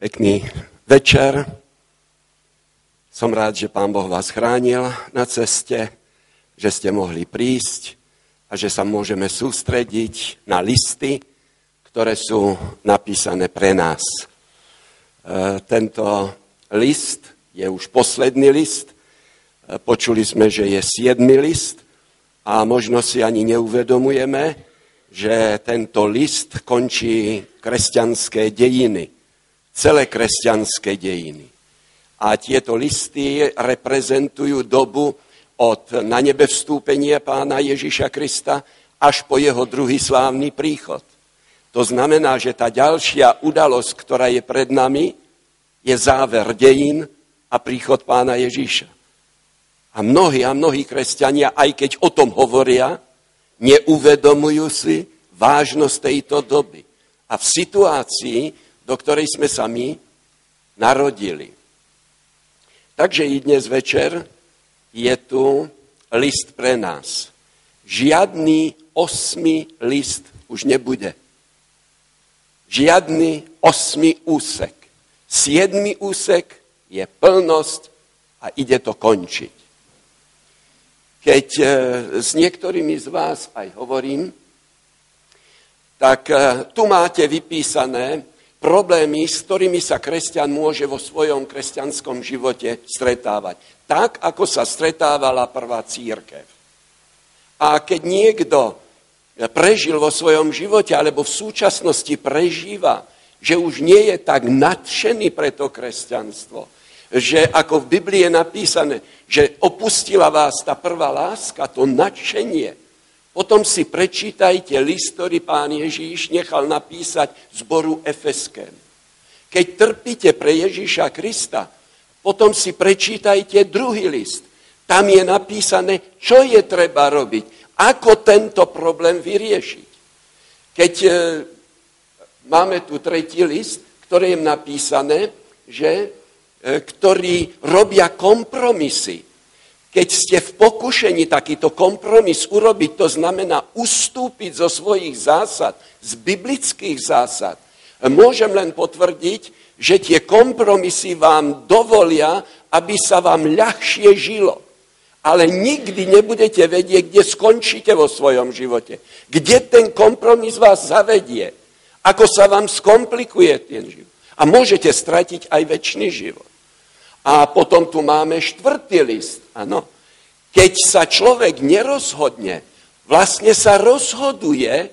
Pekný večer. Som rád, že Pán Boh vás chránil na ceste, že ste mohli prísť a že sa môžeme sústrediť na listy, ktoré sú napísané pre nás. E, tento list je už posledný list. E, počuli sme, že je siedmy list a možno si ani neuvedomujeme, že tento list končí kresťanské dejiny celé kresťanské dejiny. A tieto listy reprezentujú dobu od na nebe vstúpenia pána Ježiša Krista až po jeho druhý slávny príchod. To znamená, že tá ďalšia udalosť, ktorá je pred nami, je záver dejín a príchod pána Ježíša. A mnohí a mnohí kresťania, aj keď o tom hovoria, neuvedomujú si vážnosť tejto doby. A v situácii, do ktorej sme sa my narodili. Takže i dnes večer je tu list pre nás. Žiadny osmi list už nebude. Žiadny osmi úsek. Siedmy úsek je plnosť a ide to končiť. Keď e, s niektorými z vás aj hovorím, tak e, tu máte vypísané problémy, s ktorými sa kresťan môže vo svojom kresťanskom živote stretávať. Tak, ako sa stretávala prvá církev. A keď niekto prežil vo svojom živote, alebo v súčasnosti prežíva, že už nie je tak nadšený pre to kresťanstvo, že ako v Biblii je napísané, že opustila vás tá prvá láska, to nadšenie, potom si prečítajte list, ktorý pán Ježíš nechal napísať zboru Efeském. Keď trpíte pre Ježíša Krista, potom si prečítajte druhý list. Tam je napísané, čo je treba robiť, ako tento problém vyriešiť. Keď e, máme tu tretí list, ktorý je napísané, že, e, ktorí robia kompromisy keď ste v pokušení takýto kompromis urobiť, to znamená ustúpiť zo svojich zásad, z biblických zásad, môžem len potvrdiť, že tie kompromisy vám dovolia, aby sa vám ľahšie žilo. Ale nikdy nebudete vedieť, kde skončíte vo svojom živote. Kde ten kompromis vás zavedie. Ako sa vám skomplikuje ten život. A môžete stratiť aj väčší život. A potom tu máme štvrtý list. Ano. Keď sa človek nerozhodne, vlastne sa rozhoduje,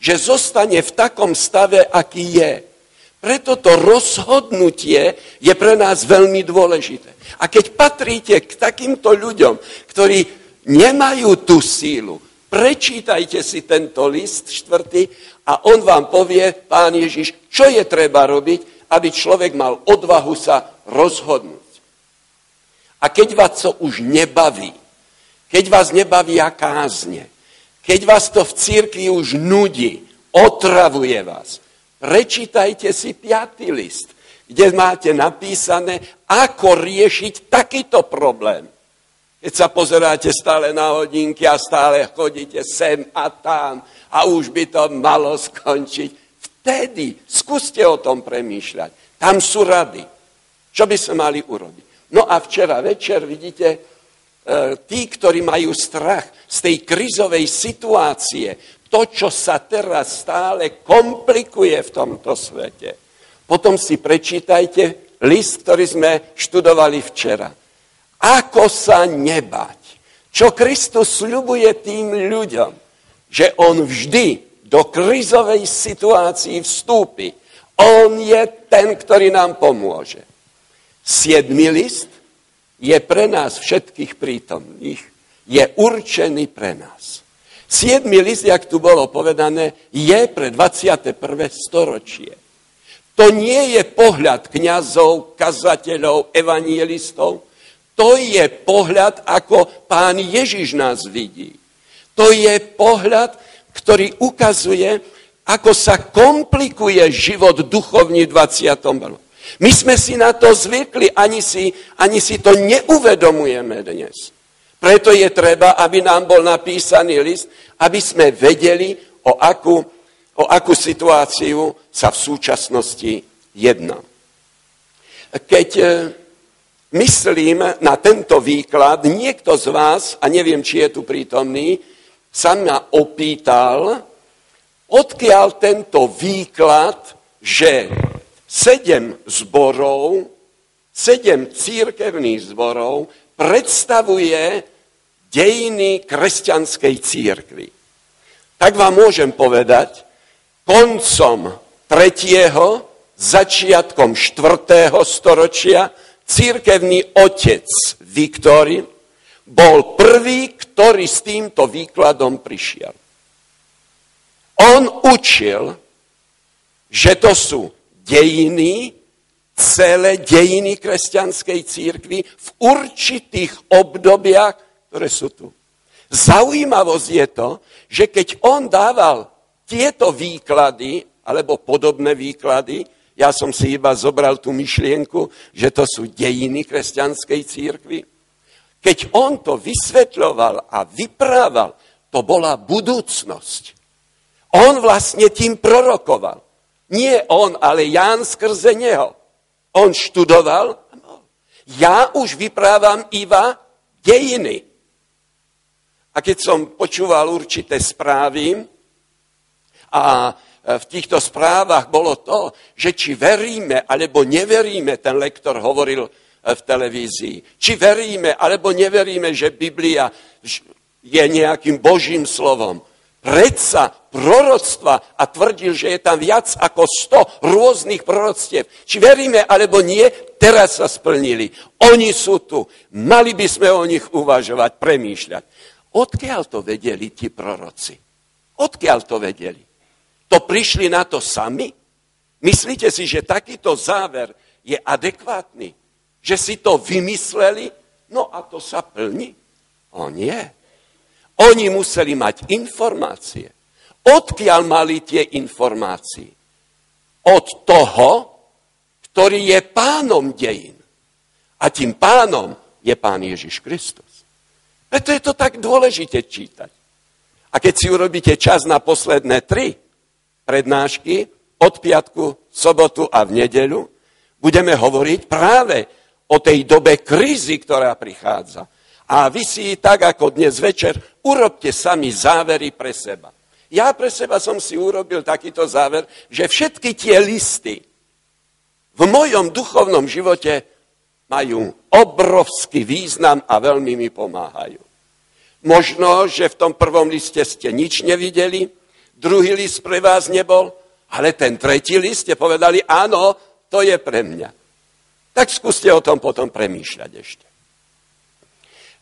že zostane v takom stave, aký je. Preto to rozhodnutie je pre nás veľmi dôležité. A keď patríte k takýmto ľuďom, ktorí nemajú tú sílu, prečítajte si tento list štvrtý a on vám povie, pán Ježiš, čo je treba robiť, aby človek mal odvahu sa rozhodnúť. A keď vás to už nebaví, keď vás nebavia kázne, keď vás to v církvi už nudí, otravuje vás, prečítajte si piatý list, kde máte napísané, ako riešiť takýto problém. Keď sa pozeráte stále na hodinky a stále chodíte sem a tam a už by to malo skončiť, vtedy skúste o tom premýšľať. Tam sú rady. Čo by sme mali urobiť? No a včera večer, vidíte, e, tí, ktorí majú strach z tej krizovej situácie, to, čo sa teraz stále komplikuje v tomto svete. Potom si prečítajte list, ktorý sme študovali včera. Ako sa nebať? Čo Kristus sľubuje tým ľuďom? Že on vždy do krizovej situácii vstúpi. On je ten, ktorý nám pomôže. Siedmy list je pre nás všetkých prítomných, je určený pre nás. Siedmy list, jak tu bolo povedané, je pre 21. storočie. To nie je pohľad kňazov, kazateľov, evangelistov, to je pohľad, ako pán Ježiš nás vidí. To je pohľad, ktorý ukazuje, ako sa komplikuje život duchovní v 20. My sme si na to zvykli, ani si, ani si to neuvedomujeme dnes. Preto je treba, aby nám bol napísaný list, aby sme vedeli, o akú, o akú situáciu sa v súčasnosti jedná. Keď e, myslím na tento výklad, niekto z vás, a neviem, či je tu prítomný, sa ma opýtal, odkiaľ tento výklad, že sedem zborov, sedem církevných zborov predstavuje dejiny kresťanskej církvy. Tak vám môžem povedať, koncom 3. začiatkom 4. storočia církevný otec Viktory bol prvý, ktorý s týmto výkladom prišiel. On učil, že to sú dejiny, celé dejiny kresťanskej církvy v určitých obdobiach ktoré sú tu. Zaujímavosť je to, že keď on dával tieto výklady, alebo podobné výklady, ja som si iba zobral tú myšlienku, že to sú dejiny kresťanskej církvy. Keď on to vysvetľoval a vyprával, to bola budúcnosť. On vlastne tým prorokoval. Nie on, ale Ján skrze neho. On študoval. Ja už vyprávam iba dejiny. A keď som počúval určité správy a e, v týchto správach bolo to, že či veríme alebo neveríme, ten lektor hovoril e, v televízii, či veríme alebo neveríme, že Biblia je nejakým božím slovom. Predsa proroctva a tvrdil, že je tam viac ako 100 rôznych proroctiev. Či veríme alebo nie, teraz sa splnili. Oni sú tu. Mali by sme o nich uvažovať, premýšľať. Odkiaľ to vedeli ti proroci? Odkiaľ to vedeli? To prišli na to sami? Myslíte si, že takýto záver je adekvátny? Že si to vymysleli? No a to sa plní? O nie. Oni museli mať informácie. Odkiaľ mali tie informácie? Od toho, ktorý je pánom dejín. A tým pánom je pán Ježiš Kristus. Preto je to tak dôležité čítať. A keď si urobíte čas na posledné tri prednášky, od piatku, sobotu a v nedeľu, budeme hovoriť práve o tej dobe krízy, ktorá prichádza. A vy si tak ako dnes večer urobte sami závery pre seba. Ja pre seba som si urobil takýto záver, že všetky tie listy v mojom duchovnom živote majú obrovský význam a veľmi mi pomáhajú. Možno, že v tom prvom liste ste nič nevideli, druhý list pre vás nebol, ale ten tretí list ste povedali, áno, to je pre mňa. Tak skúste o tom potom premýšľať ešte.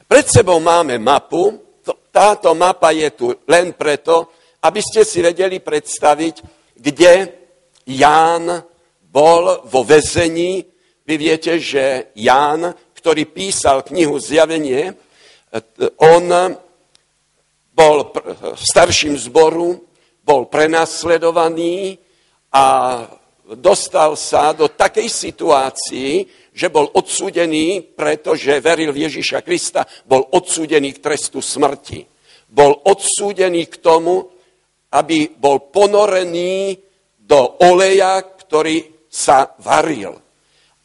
Pred sebou máme mapu, táto mapa je tu len preto, aby ste si vedeli predstaviť, kde Ján bol vo vezení vy viete, že Ján, ktorý písal knihu Zjavenie, e, on bol starším zboru, bol prenasledovaný a dostal sa do takej situácii, že bol odsúdený, pretože veril v Ježiša Krista, bol odsúdený k trestu smrti. Bol odsúdený k tomu, aby bol ponorený do oleja, ktorý sa varil.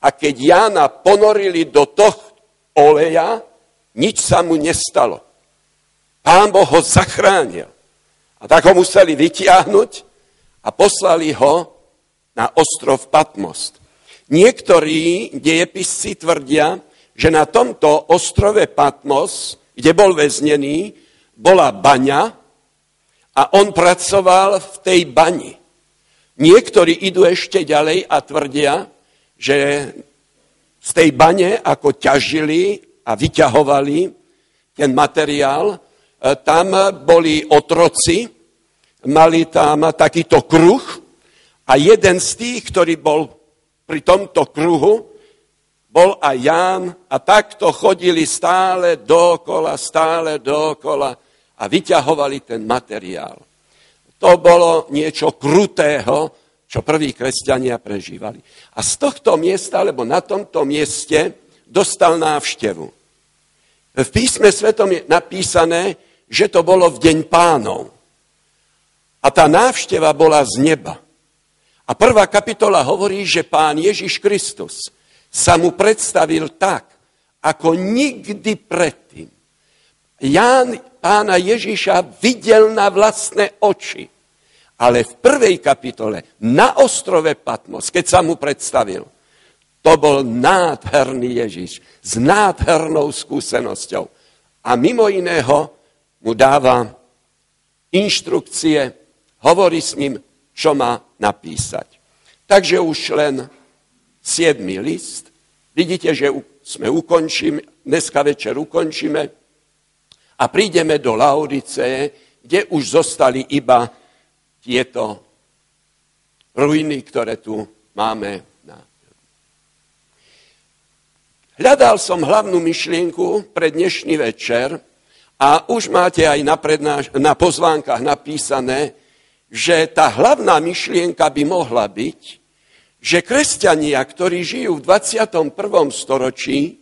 A keď Jána ponorili do toho oleja, nič sa mu nestalo. Pán Boh ho zachránil. A tak ho museli vytiahnuť a poslali ho na ostrov Patmost. Niektorí dejepisci tvrdia, že na tomto ostrove Patmos, kde bol väznený, bola baňa a on pracoval v tej bani. Niektorí idú ešte ďalej a tvrdia, že z tej bane, ako ťažili a vyťahovali ten materiál, e, tam boli otroci, mali tam takýto kruh a jeden z tých, ktorý bol pri tomto kruhu, bol aj Ján a takto chodili stále dokola, stále dokola a vyťahovali ten materiál. To bolo niečo krutého, čo prví kresťania prežívali. A z tohto miesta, alebo na tomto mieste, dostal návštevu. V písme svetom je napísané, že to bolo v deň pánov. A tá návšteva bola z neba. A prvá kapitola hovorí, že pán Ježiš Kristus sa mu predstavil tak, ako nikdy predtým. Ján pána Ježiša videl na vlastné oči. Ale v prvej kapitole na ostrove Patmos, keď sa mu predstavil, to bol nádherný Ježiš s nádhernou skúsenosťou. A mimo iného mu dáva inštrukcie, hovorí s ním, čo má napísať. Takže už len siedmy list. Vidíte, že sme ukončíme, dneska večer ukončíme a prídeme do Laodice, kde už zostali iba tieto ruiny, ktoré tu máme Hľadal som hlavnú myšlienku pre dnešný večer a už máte aj na, prednáš- na pozvánkach napísané, že tá hlavná myšlienka by mohla byť, že kresťania, ktorí žijú v 21. storočí,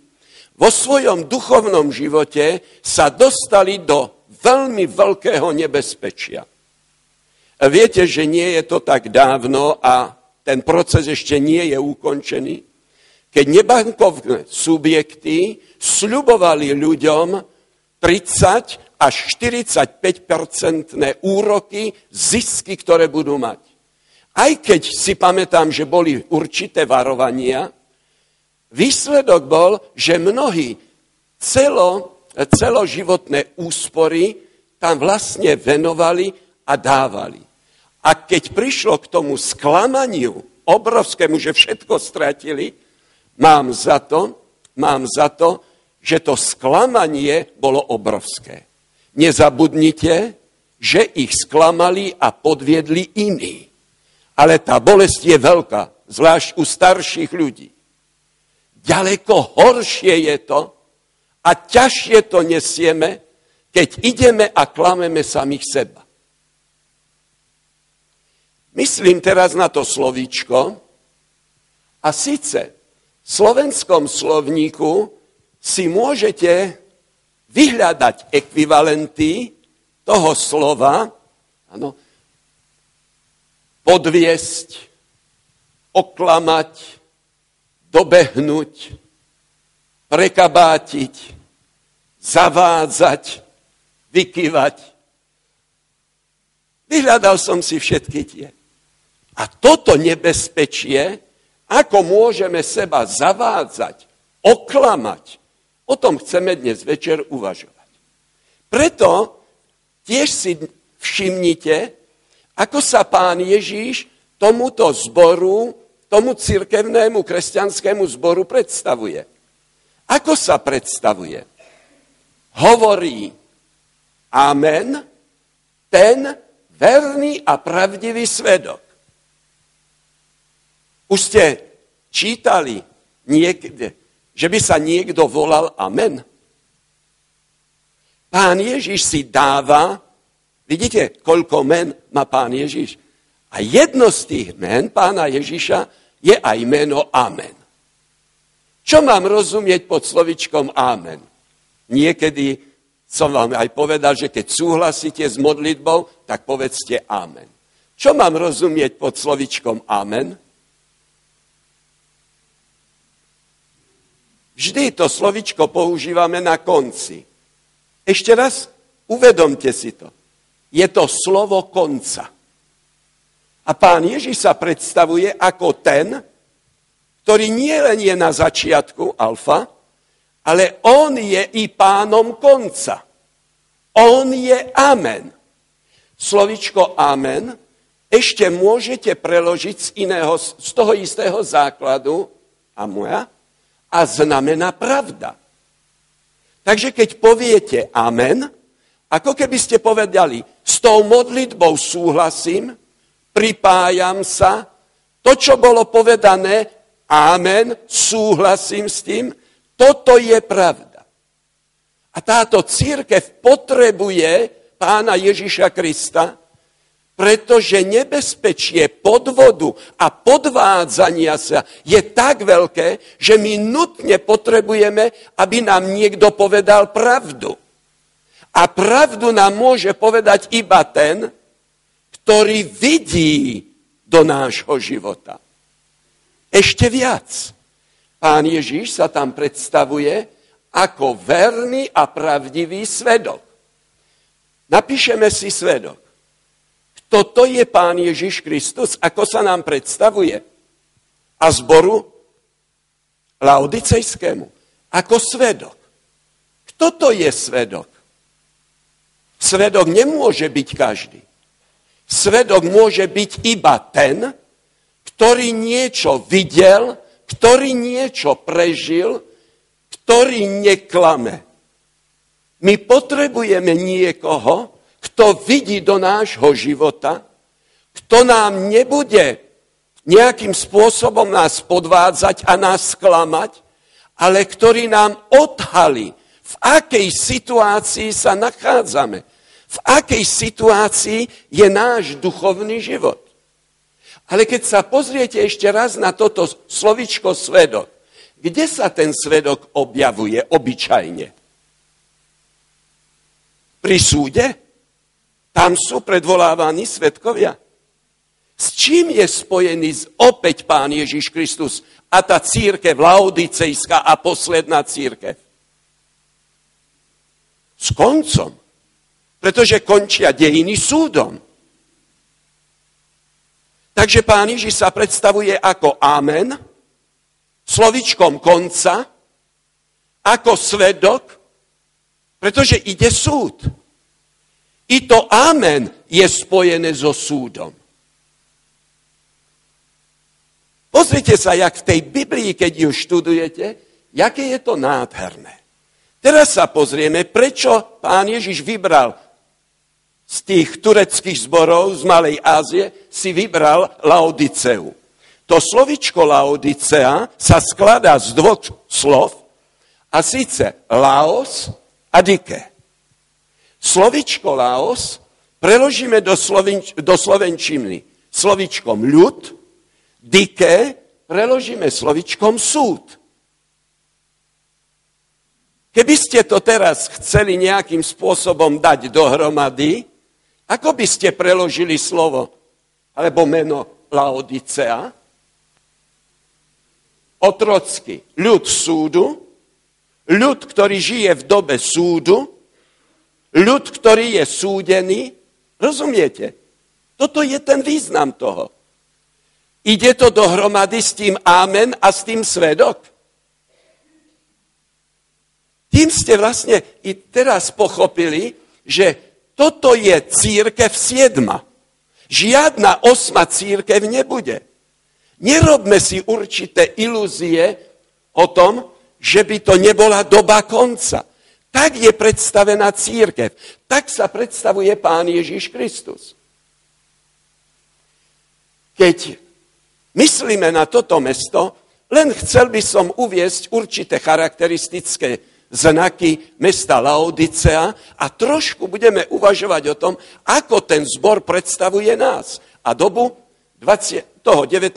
vo svojom duchovnom živote sa dostali do veľmi veľkého nebezpečia. Viete, že nie je to tak dávno a ten proces ešte nie je ukončený keď nebankovné subjekty sľubovali ľuďom 30 až 45-percentné úroky, zisky, ktoré budú mať. Aj keď si pamätám, že boli určité varovania, výsledok bol, že mnohí celo, celoživotné úspory tam vlastne venovali a dávali. A keď prišlo k tomu sklamaniu obrovskému, že všetko stratili, Mám za to, mám za to, že to sklamanie bolo obrovské. Nezabudnite, že ich sklamali a podviedli iní. Ale tá bolesť je veľká, zvlášť u starších ľudí. Ďaleko horšie je to a ťažšie to nesieme, keď ideme a klameme samých seba. Myslím teraz na to slovíčko a síce slovenskom slovníku si môžete vyhľadať ekvivalenty toho slova, ano, podviesť, oklamať, dobehnúť, prekabátiť, zavádzať, vykyvať. Vyhľadal som si všetky tie. A toto nebezpečie ako môžeme seba zavádzať, oklamať, o tom chceme dnes večer uvažovať. Preto tiež si všimnite, ako sa pán Ježíš tomuto zboru, tomu cirkevnému kresťanskému zboru predstavuje. Ako sa predstavuje? Hovorí Amen, ten verný a pravdivý svedok. Už ste čítali niekde, že by sa niekto volal Amen? Pán Ježiš si dáva, vidíte, koľko men má pán Ježiš? A jedno z tých men pána Ježiša je aj meno Amen. Čo mám rozumieť pod slovičkom Amen? Niekedy som vám aj povedal, že keď súhlasíte s modlitbou, tak povedzte Amen. Čo mám rozumieť pod slovičkom Amen? Vždy to slovičko používame na konci. Ešte raz, uvedomte si to. Je to slovo konca. A pán Ježiš sa predstavuje ako ten, ktorý nie len je na začiatku alfa, ale on je i pánom konca. On je amen. Slovičko amen ešte môžete preložiť z, iného, z toho istého základu a moja, a znamená pravda. Takže keď poviete amen, ako keby ste povedali, s tou modlitbou súhlasím, pripájam sa, to, čo bolo povedané, amen, súhlasím s tým, toto je pravda. A táto církev potrebuje pána Ježiša Krista, pretože nebezpečie podvodu a podvádzania sa je tak veľké, že my nutne potrebujeme, aby nám niekto povedal pravdu. A pravdu nám môže povedať iba ten, ktorý vidí do nášho života. Ešte viac. pán Ježiš sa tam predstavuje ako verný a pravdivý svedok. Napíšeme si svedok. Toto je pán Ježiš Kristus, ako sa nám predstavuje. A zboru laodicejskému. Ako svedok. Kto to je svedok? Svedok nemôže byť každý. Svedok môže byť iba ten, ktorý niečo videl, ktorý niečo prežil, ktorý neklame. My potrebujeme niekoho, kto vidí do nášho života, kto nám nebude nejakým spôsobom nás podvádzať a nás sklamať, ale ktorý nám odhalí, v akej situácii sa nachádzame, v akej situácii je náš duchovný život. Ale keď sa pozriete ešte raz na toto slovičko svedok, kde sa ten svedok objavuje obyčajne? Pri súde? Tam sú predvolávaní svedkovia. S čím je spojený opäť Pán Ježiš Kristus a tá církev laodicejská a posledná církev? S koncom. Pretože končia dejiny súdom. Takže pán Ježiš sa predstavuje ako amen, slovičkom konca, ako svedok, pretože ide súd. I to amen je spojené so súdom. Pozrite sa, jak v tej Biblii, keď ju študujete, jaké je to nádherné. Teraz sa pozrieme, prečo pán Ježiš vybral z tých tureckých zborov z Malej Ázie si vybral Laodiceu. To slovičko Laodicea sa skladá z dvoch slov, a síce Laos a Dike. Slovičko Laos preložíme do, slovenč- do slovenčiny slovičkom ľud, Dike preložíme slovičkom súd. Keby ste to teraz chceli nejakým spôsobom dať dohromady, ako by ste preložili slovo alebo meno Laodicea? Otrocky. Ľud súdu, ľud, ktorý žije v dobe súdu, ľud, ktorý je súdený. Rozumiete? Toto je ten význam toho. Ide to dohromady s tým amen a s tým svedok. Tým ste vlastne i teraz pochopili, že toto je církev siedma. Žiadna osma církev nebude. Nerobme si určité ilúzie o tom, že by to nebola doba konca. Tak je predstavená církev. Tak sa predstavuje Pán Ježiš Kristus. Keď myslíme na toto mesto, len chcel by som uviesť určité charakteristické znaky mesta Laodicea a trošku budeme uvažovať o tom, ako ten zbor predstavuje nás a dobu 20, toho 19.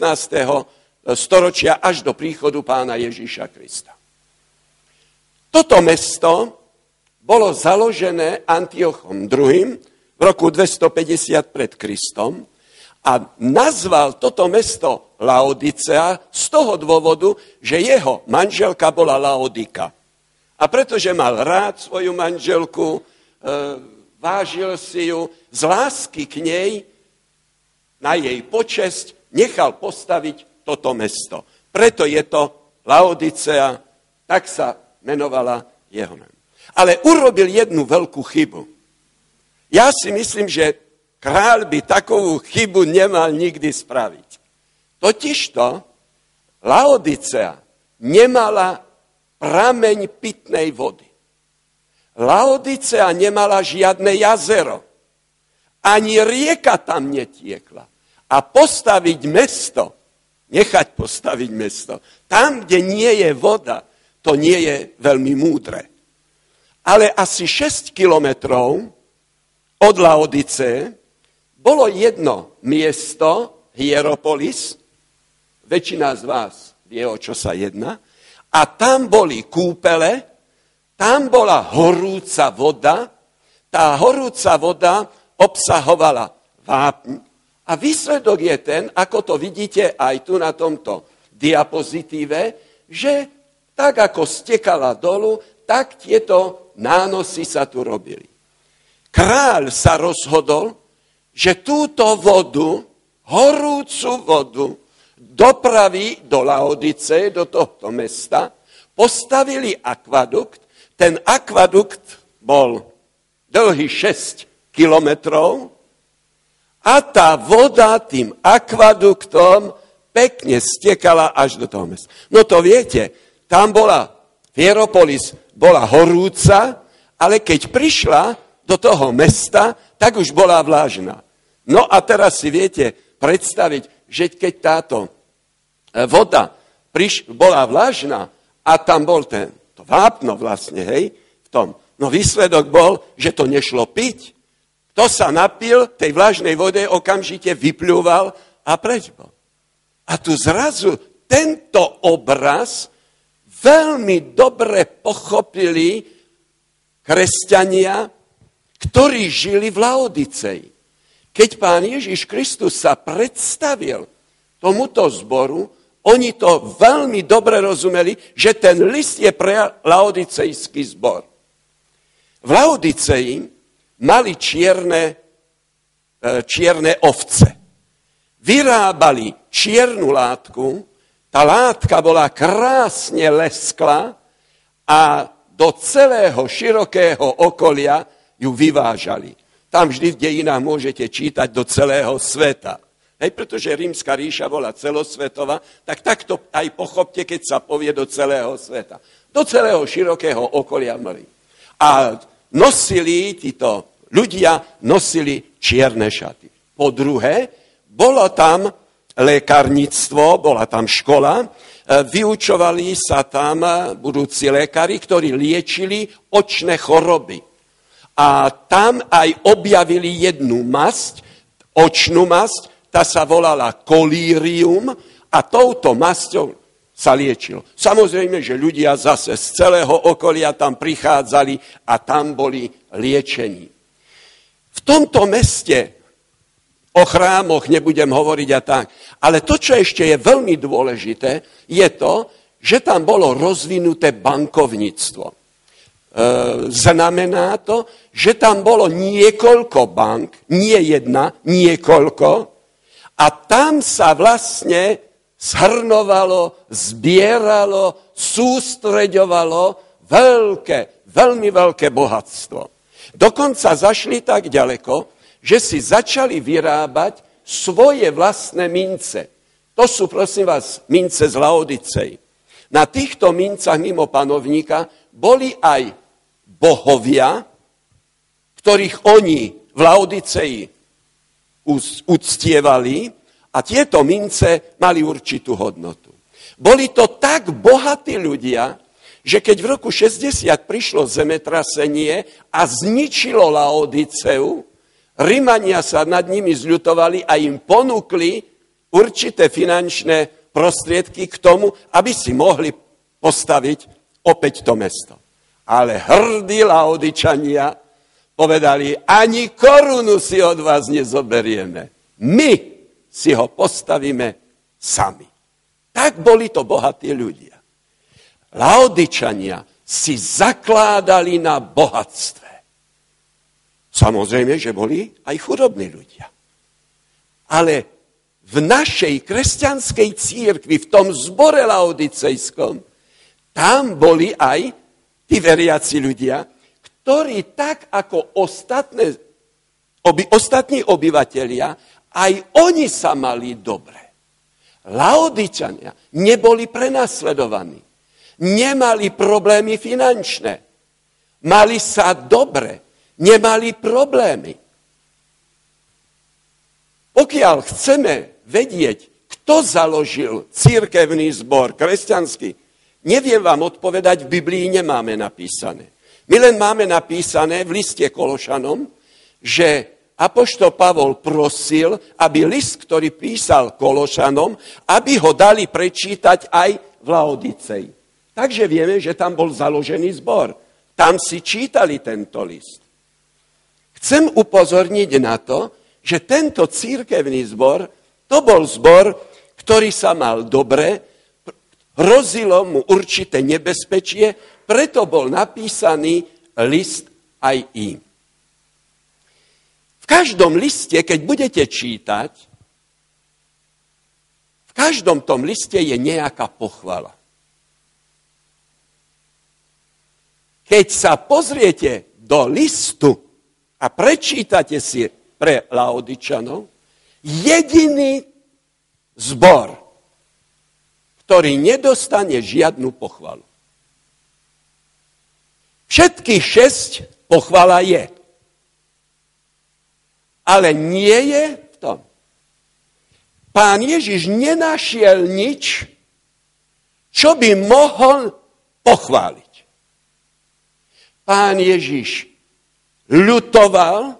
storočia až do príchodu pána Ježíša Krista. Toto mesto bolo založené Antiochom II. v roku 250 pred Kristom a nazval toto mesto Laodicea z toho dôvodu, že jeho manželka bola Laodika. A pretože mal rád svoju manželku, e, vážil si ju, z lásky k nej, na jej počesť, nechal postaviť toto mesto. Preto je to Laodicea, tak sa menovala jeho meno. Ale urobil jednu veľkú chybu. Ja si myslím, že kráľ by takovú chybu nemal nikdy spraviť. Totižto Laodicea nemala prameň pitnej vody. Laodicea nemala žiadne jazero. Ani rieka tam netiekla. A postaviť mesto, nechať postaviť mesto, tam, kde nie je voda, to nie je veľmi múdre. Ale asi 6 kilometrov od Laodice bolo jedno miesto, Hieropolis, väčšina z vás vie, o čo sa jedná, a tam boli kúpele, tam bola horúca voda, tá horúca voda obsahovala vápň a výsledok je ten, ako to vidíte aj tu na tomto diapozitíve, že tak ako stekala dolu, tak tieto nánosy sa tu robili. Kráľ sa rozhodol, že túto vodu, horúcu vodu, dopraví do Laodice, do tohto mesta, postavili akvadukt. Ten akvadukt bol dlhý 6 kilometrov a tá voda tým akvaduktom pekne stekala až do toho mesta. No to viete, tam bola, Hieropolis bola horúca, ale keď prišla do toho mesta, tak už bola vlážna. No a teraz si viete predstaviť, že keď táto e, voda priš- bola vlážna a tam bol ten, to vápno vlastne, hej, v tom, no výsledok bol, že to nešlo piť. Kto sa napil tej vlažnej vode, okamžite vyplúval a preč bol. A tu zrazu tento obraz veľmi dobre pochopili kresťania, ktorí žili v Laodicei. Keď pán Ježiš Kristus sa predstavil tomuto zboru, oni to veľmi dobre rozumeli, že ten list je pre laodicejský zbor. V Laodicei mali čierne, e, čierne ovce. Vyrábali čiernu látku, tá látka bola krásne lesklá a do celého širokého okolia ju vyvážali. Tam vždy v dejinách môžete čítať do celého sveta. Hej, pretože rímska ríša bola celosvetová, tak takto aj pochopte, keď sa povie do celého sveta. Do celého širokého okolia mŕ. A nosili títo ľudia, nosili čierne šaty. Po druhé, bolo tam lekárnictvo, bola tam škola, e, vyučovali sa tam budúci lekári, ktorí liečili očné choroby. A tam aj objavili jednu masť, očnú masť, tá sa volala kolírium a touto masťou sa liečil. Samozrejme, že ľudia zase z celého okolia tam prichádzali a tam boli liečení. V tomto meste, o chrámoch nebudem hovoriť a tak, ale to, čo ešte je veľmi dôležité, je to, že tam bolo rozvinuté bankovníctvo. E, znamená to, že tam bolo niekoľko bank, nie jedna, niekoľko, a tam sa vlastne zhrnovalo, zbieralo, sústreďovalo veľké, veľmi veľké bohatstvo. Dokonca zašli tak ďaleko, že si začali vyrábať svoje vlastné mince. To sú, prosím vás, mince z Laodicej. Na týchto mincach mimo panovníka boli aj bohovia, ktorých oni v Laodiceji uctievali a tieto mince mali určitú hodnotu. Boli to tak bohatí ľudia, že keď v roku 60 prišlo zemetrasenie a zničilo Laodiceu, Rimania sa nad nimi zľutovali a im ponúkli určité finančné prostriedky k tomu, aby si mohli postaviť opäť to mesto. Ale hrdí Laodičania povedali, ani korunu si od vás nezoberieme. My si ho postavíme sami. Tak boli to bohatí ľudia. Laodičania si zakládali na bohatstve. Samozrejme, že boli aj chudobní ľudia. Ale v našej kresťanskej církvi, v tom zbore laodicejskom, tam boli aj tí veriaci ľudia, ktorí tak ako ostatné, oby, ostatní obyvateľia, aj oni sa mali dobre. Laodičania neboli prenasledovaní. Nemali problémy finančné. Mali sa dobre. Nemali problémy. Pokiaľ chceme vedieť, kto založil církevný zbor kresťanský, neviem vám odpovedať, v Biblii nemáme napísané. My len máme napísané v liste Kološanom, že Apoštol Pavol prosil, aby list, ktorý písal Kološanom, aby ho dali prečítať aj v Laodicej. Takže vieme, že tam bol založený zbor. Tam si čítali tento list. Chcem upozorniť na to, že tento církevný zbor, to bol zbor, ktorý sa mal dobre, hrozilo mu určité nebezpečie, preto bol napísaný list aj im. V každom liste, keď budete čítať, v každom tom liste je nejaká pochvala. Keď sa pozriete do listu a prečítate si pre Laodičanov, jediný zbor, ktorý nedostane žiadnu pochvalu. Všetkých šesť pochvala je. Ale nie je v tom. Pán Ježiš nenašiel nič, čo by mohol pochváliť pán Ježiš ľutoval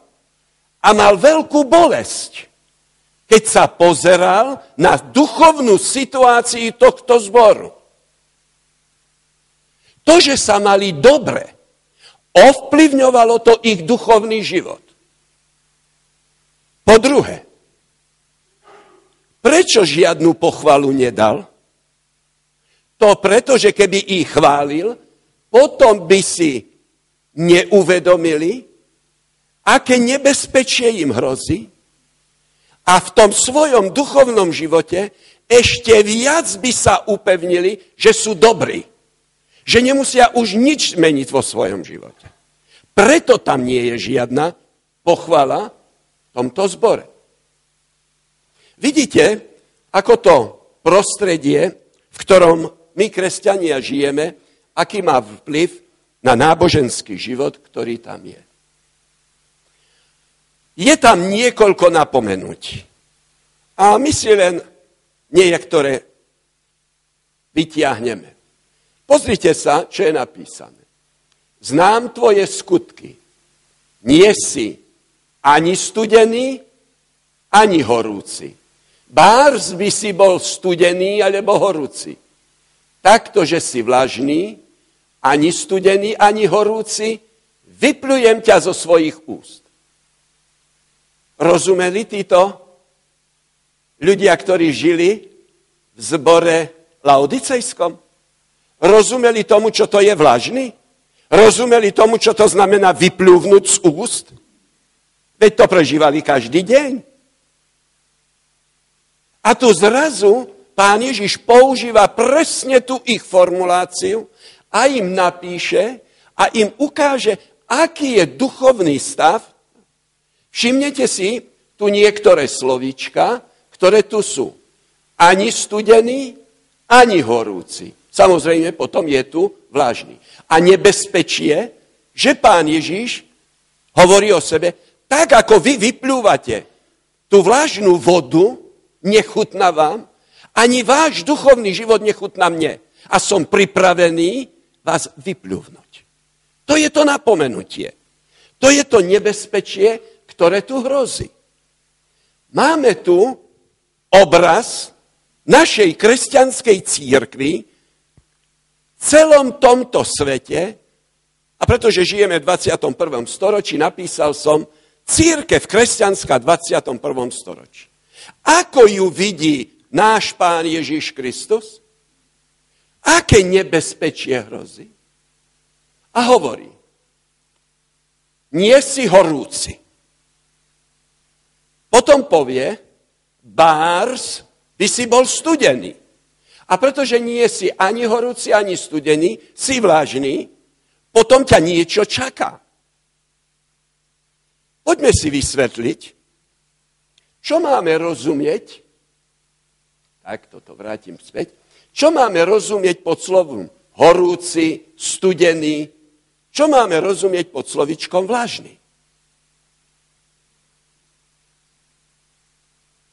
a mal veľkú bolesť, keď sa pozeral na duchovnú situáciu tohto zboru. To, že sa mali dobre, ovplyvňovalo to ich duchovný život. Po druhé, prečo žiadnu pochvalu nedal? To preto, že keby ich chválil, potom by si neuvedomili, aké nebezpečie im hrozí a v tom svojom duchovnom živote ešte viac by sa upevnili, že sú dobrí. Že nemusia už nič zmeniť vo svojom živote. Preto tam nie je žiadna pochvala v tomto zbore. Vidíte, ako to prostredie, v ktorom my, kresťania, žijeme, aký má vplyv na náboženský život, ktorý tam je. Je tam niekoľko napomenutí. A my si len niektoré vytiahneme. Pozrite sa, čo je napísané. Znám tvoje skutky. Nie si ani studený, ani horúci. Bárs by si bol studený alebo horúci. Takto, že si vlažný, ani studený, ani horúci, vyplujem ťa zo svojich úst. Rozumeli títo ľudia, ktorí žili v zbore laodicejskom? Rozumeli tomu, čo to je vlažný? Rozumeli tomu, čo to znamená vyplúvnuť z úst? Veď to prežívali každý deň. A tu zrazu pán Ježiš používa presne tú ich formuláciu, a im napíše a im ukáže, aký je duchovný stav. Všimnete si tu niektoré slovíčka, ktoré tu sú. Ani studený, ani horúci. Samozrejme, potom je tu vlažný. A nebezpečie, že pán Ježiš hovorí o sebe, tak ako vy vyplúvate tú vlažnú vodu, nechutná vám, ani váš duchovný život nechutná mne. A som pripravený vás vypľúvnuť. To je to napomenutie. To je to nebezpečie, ktoré tu hrozí. Máme tu obraz našej kresťanskej církvy v celom tomto svete, a pretože žijeme v 21. storočí, napísal som Církev kresťanská v 21. storočí. Ako ju vidí náš pán Ježiš Kristus? Aké nebezpečie hrozí? A hovorí, nie si horúci. Potom povie, bárs, by si bol studený. A pretože nie si ani horúci, ani studený, si vlažný, potom ťa niečo čaká. Poďme si vysvetliť, čo máme rozumieť, tak toto vrátim späť, čo máme rozumieť pod slovom horúci, studený? Čo máme rozumieť pod slovičkom vlažný?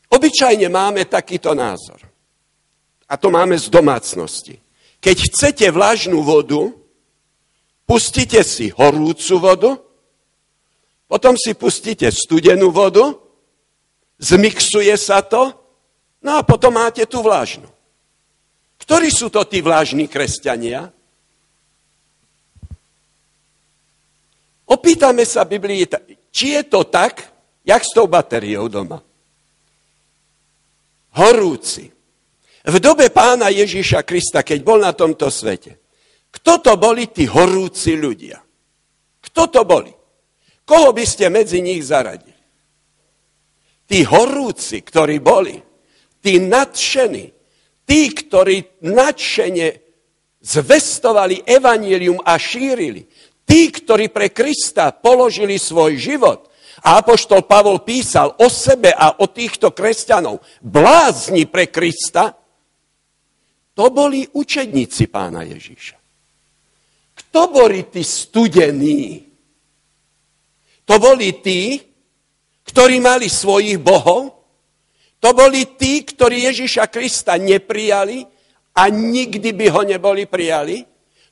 Obyčajne máme takýto názor. A to máme z domácnosti. Keď chcete vlažnú vodu, pustite si horúcu vodu, potom si pustíte studenú vodu, zmixuje sa to, no a potom máte tú vlažnú. Ktorí sú to tí vlážni kresťania? Opýtame sa Biblii, či je to tak, jak s tou batériou doma. Horúci. V dobe pána Ježíša Krista, keď bol na tomto svete, kto to boli tí horúci ľudia? Kto to boli? Koho by ste medzi nich zaradili? Tí horúci, ktorí boli, tí nadšení, tí, ktorí nadšene zvestovali evanílium a šírili, tí, ktorí pre Krista položili svoj život, a Apoštol Pavol písal o sebe a o týchto kresťanov, blázni pre Krista, to boli učedníci pána Ježíša. Kto boli tí studení? To boli tí, ktorí mali svojich bohov, to boli tí, ktorí Ježíša Krista neprijali a nikdy by ho neboli prijali.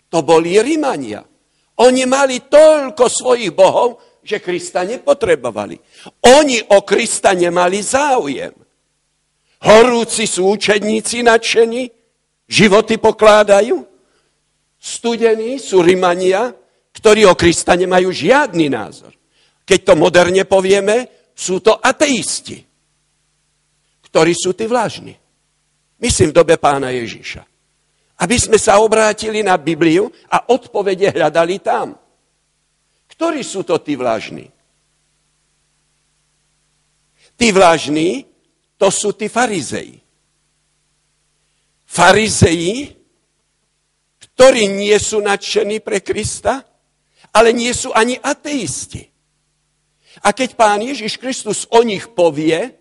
To boli Rimania. Oni mali toľko svojich bohov, že Krista nepotrebovali. Oni o Krista nemali záujem. Horúci sú učedníci nadšení, životy pokládajú. Studení sú Rimania, ktorí o Krista nemajú žiadny názor. Keď to moderne povieme, sú to ateisti, ktorí sú tí vlažní. Myslím v dobe pána Ježíša. Aby sme sa obrátili na Bibliu a odpovede hľadali tam. Ktorí sú to tí vlažní? Tí vlažní, to sú tí farizeji farizeji, ktorí nie sú nadšení pre Krista, ale nie sú ani ateisti. A keď pán Ježiš Kristus o nich povie,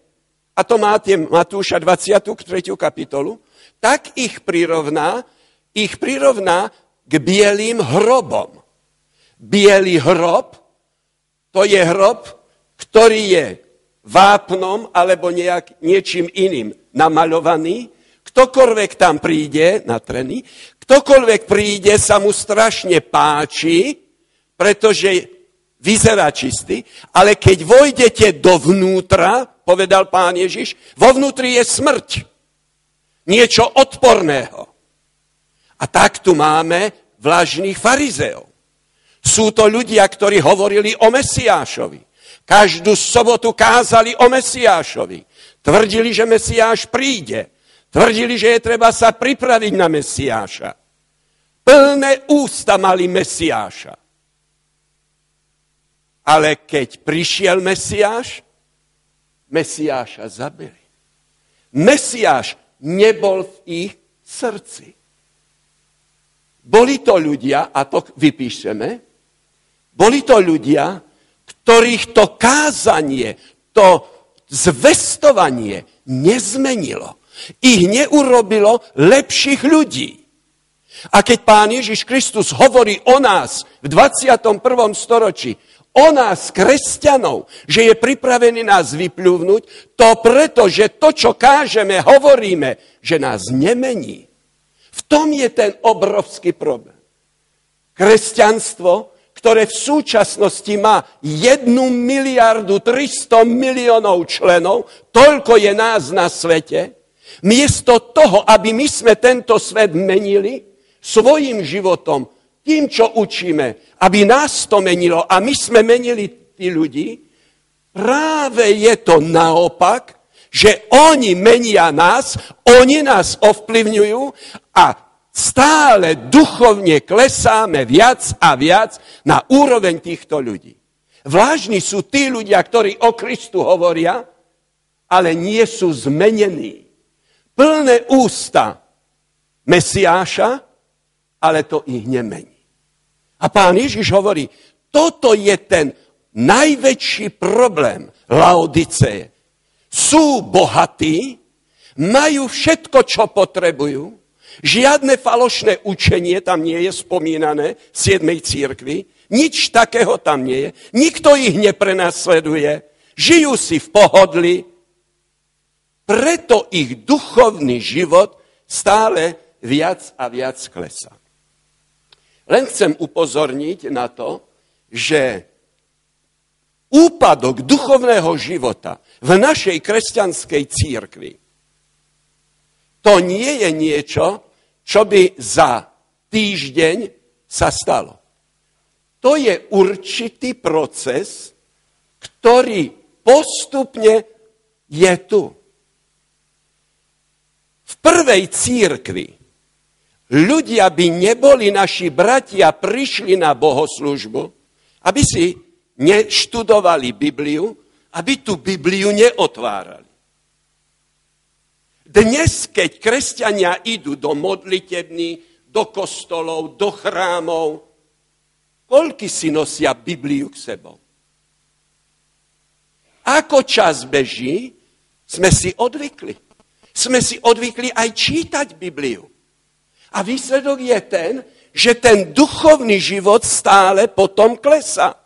a to máte Matúša 23. kapitolu, tak ich prirovná, ich prirovná k bielým hrobom. Bielý hrob, to je hrob, ktorý je vápnom alebo nejak, niečím iným namaľovaný ktokoľvek tam príde na treny, ktokoľvek príde, sa mu strašne páči, pretože vyzerá čistý, ale keď vojdete dovnútra, povedal pán Ježiš, vo vnútri je smrť. Niečo odporného. A tak tu máme vlažných farizeov. Sú to ľudia, ktorí hovorili o Mesiášovi. Každú sobotu kázali o Mesiášovi. Tvrdili, že Mesiáš príde. Tvrdili, že je treba sa pripraviť na Mesiáša. Plné ústa mali Mesiáša. Ale keď prišiel Mesiáš, Mesiáša zabili. Mesiáš nebol v ich srdci. Boli to ľudia, a to vypíšeme, boli to ľudia, ktorých to kázanie, to zvestovanie nezmenilo ich neurobilo lepších ľudí. A keď pán Ježiš Kristus hovorí o nás v 21. storočí, o nás, kresťanov, že je pripravený nás vypľúvnuť, to preto, že to, čo kážeme, hovoríme, že nás nemení. V tom je ten obrovský problém. Kresťanstvo, ktoré v súčasnosti má 1 miliardu 300 miliónov členov, toľko je nás na svete, Miesto toho, aby my sme tento svet menili svojim životom, tým, čo učíme, aby nás to menilo a my sme menili tí ľudí, práve je to naopak, že oni menia nás, oni nás ovplyvňujú a stále duchovne klesáme viac a viac na úroveň týchto ľudí. Vlážni sú tí ľudia, ktorí o Kristu hovoria, ale nie sú zmenení plné ústa Mesiáša, ale to ich nemení. A pán Ježiš hovorí, toto je ten najväčší problém Laodiceje. Sú bohatí, majú všetko, čo potrebujú, žiadne falošné učenie tam nie je spomínané v 7. církvi, nič takého tam nie je, nikto ich neprenasleduje, žijú si v pohodli, preto ich duchovný život stále viac a viac klesá. Len chcem upozorniť na to, že úpadok duchovného života v našej kresťanskej církvi to nie je niečo, čo by za týždeň sa stalo. To je určitý proces, ktorý postupne je tu. v prvej církvi ľudia by neboli naši bratia, prišli na bohoslužbu, aby si neštudovali Bibliu, aby tú Bibliu neotvárali. Dnes, keď kresťania idú do modlitební, do kostolov, do chrámov, koľky si nosia Bibliu k sebou? Ako čas beží, sme si odvykli. Sme si odvykli aj čítať Bibliu. A výsledok je ten, že ten duchovný život stále potom klesá.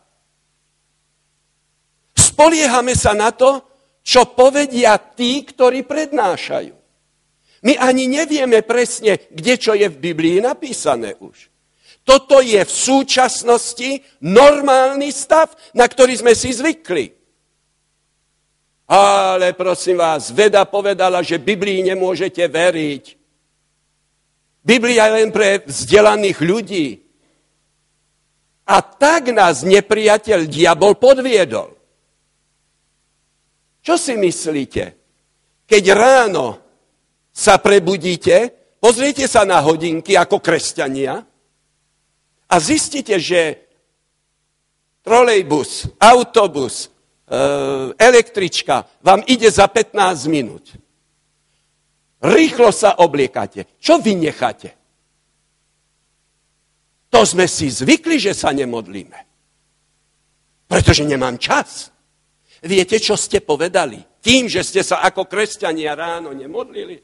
Spoliehame sa na to, čo povedia tí, ktorí prednášajú. My ani nevieme presne, kde čo je v Biblii napísané už. Toto je v súčasnosti normálny stav, na ktorý sme si zvykli. Ale prosím vás, veda povedala, že Biblii nemôžete veriť. Biblia je len pre vzdelaných ľudí. A tak nás nepriateľ diabol podviedol. Čo si myslíte? Keď ráno sa prebudíte, pozriete sa na hodinky ako kresťania a zistíte, že trolejbus, autobus, Eh, električka vám ide za 15 minút. Rýchlo sa obliekate. Čo vy necháte? To sme si zvykli, že sa nemodlíme. Pretože nemám čas. Viete, čo ste povedali? Tým, že ste sa ako kresťania ráno nemodlili,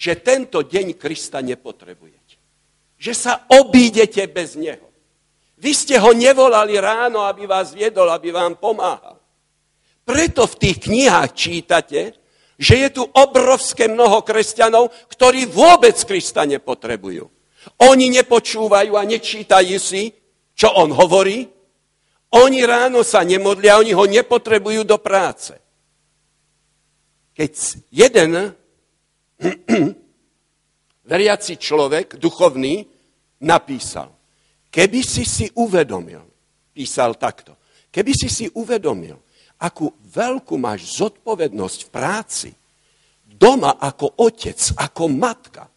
že tento deň Krista nepotrebujete. Že sa obídete bez Neho. Vy ste ho nevolali ráno, aby vás viedol, aby vám pomáhal. Preto v tých knihách čítate, že je tu obrovské mnoho kresťanov, ktorí vôbec Krista nepotrebujú. Oni nepočúvajú a nečítajú si, čo on hovorí. Oni ráno sa nemodlia, oni ho nepotrebujú do práce. Keď jeden veriaci človek, duchovný, napísal, keby si si uvedomil, písal takto, keby si si uvedomil, akú veľkú máš zodpovednosť v práci, doma ako otec, ako matka,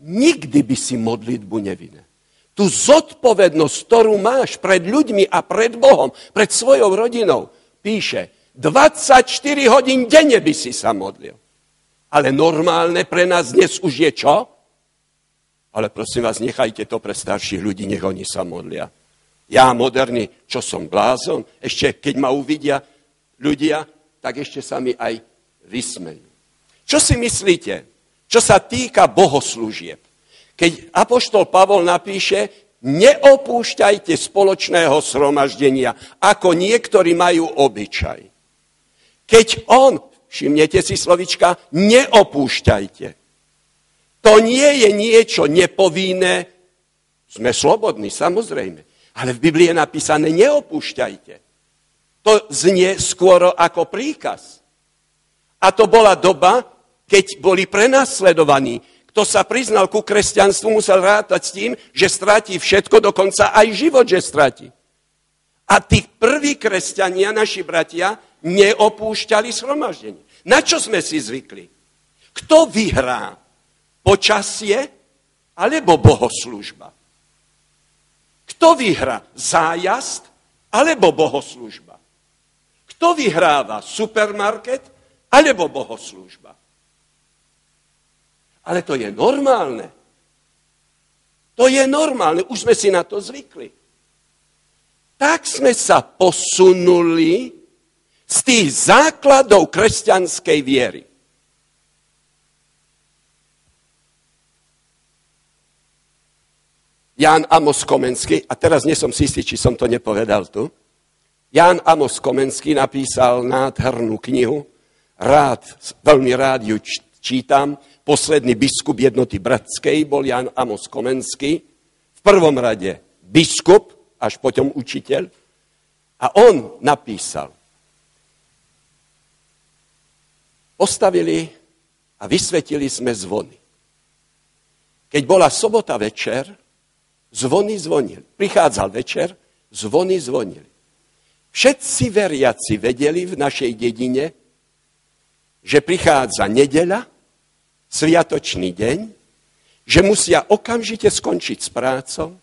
nikdy by si modlitbu nevine. Tu zodpovednosť, ktorú máš pred ľuďmi a pred Bohom, pred svojou rodinou, píše, 24 hodín denne by si sa modlil. Ale normálne pre nás dnes už je čo? Ale prosím vás, nechajte to pre starších ľudí, nech oni sa modlia. Ja moderný, čo som blázon, ešte keď ma uvidia ľudia, tak ešte sa mi aj vysmejú. Čo si myslíte, čo sa týka bohoslúžieb? Keď Apoštol Pavol napíše, neopúšťajte spoločného sromaždenia, ako niektorí majú obyčaj. Keď on, všimnete si slovička, neopúšťajte. To nie je niečo nepovinné, sme slobodní, samozrejme. Ale v Biblii je napísané, neopúšťajte. To znie skôr ako príkaz. A to bola doba, keď boli prenasledovaní. Kto sa priznal ku kresťanstvu, musel rátať s tým, že stratí všetko, dokonca aj život, že stratí. A tí prví kresťania, naši bratia, neopúšťali shromaždenie. Na čo sme si zvykli? Kto vyhrá? Počasie alebo bohoslužba? Kto vyhrá? Zájazd alebo bohoslužba? Kto vyhráva? Supermarket alebo bohoslužba? Ale to je normálne. To je normálne, už sme si na to zvykli. Tak sme sa posunuli z tých základov kresťanskej viery. Ján Amos Komenský, a teraz nie som si istý, či som to nepovedal tu, Ján Amos Komenský napísal nádhernú knihu, rád, veľmi rád ju čítam, posledný biskup jednoty bratskej bol Ján Amos Komenský, v prvom rade biskup, až potom učiteľ, a on napísal, postavili a vysvetili sme zvony. Keď bola sobota večer, Zvony zvonili. Prichádzal večer, zvony zvonili. Všetci veriaci vedeli v našej dedine, že prichádza nedeľa sviatočný deň, že musia okamžite skončiť s prácou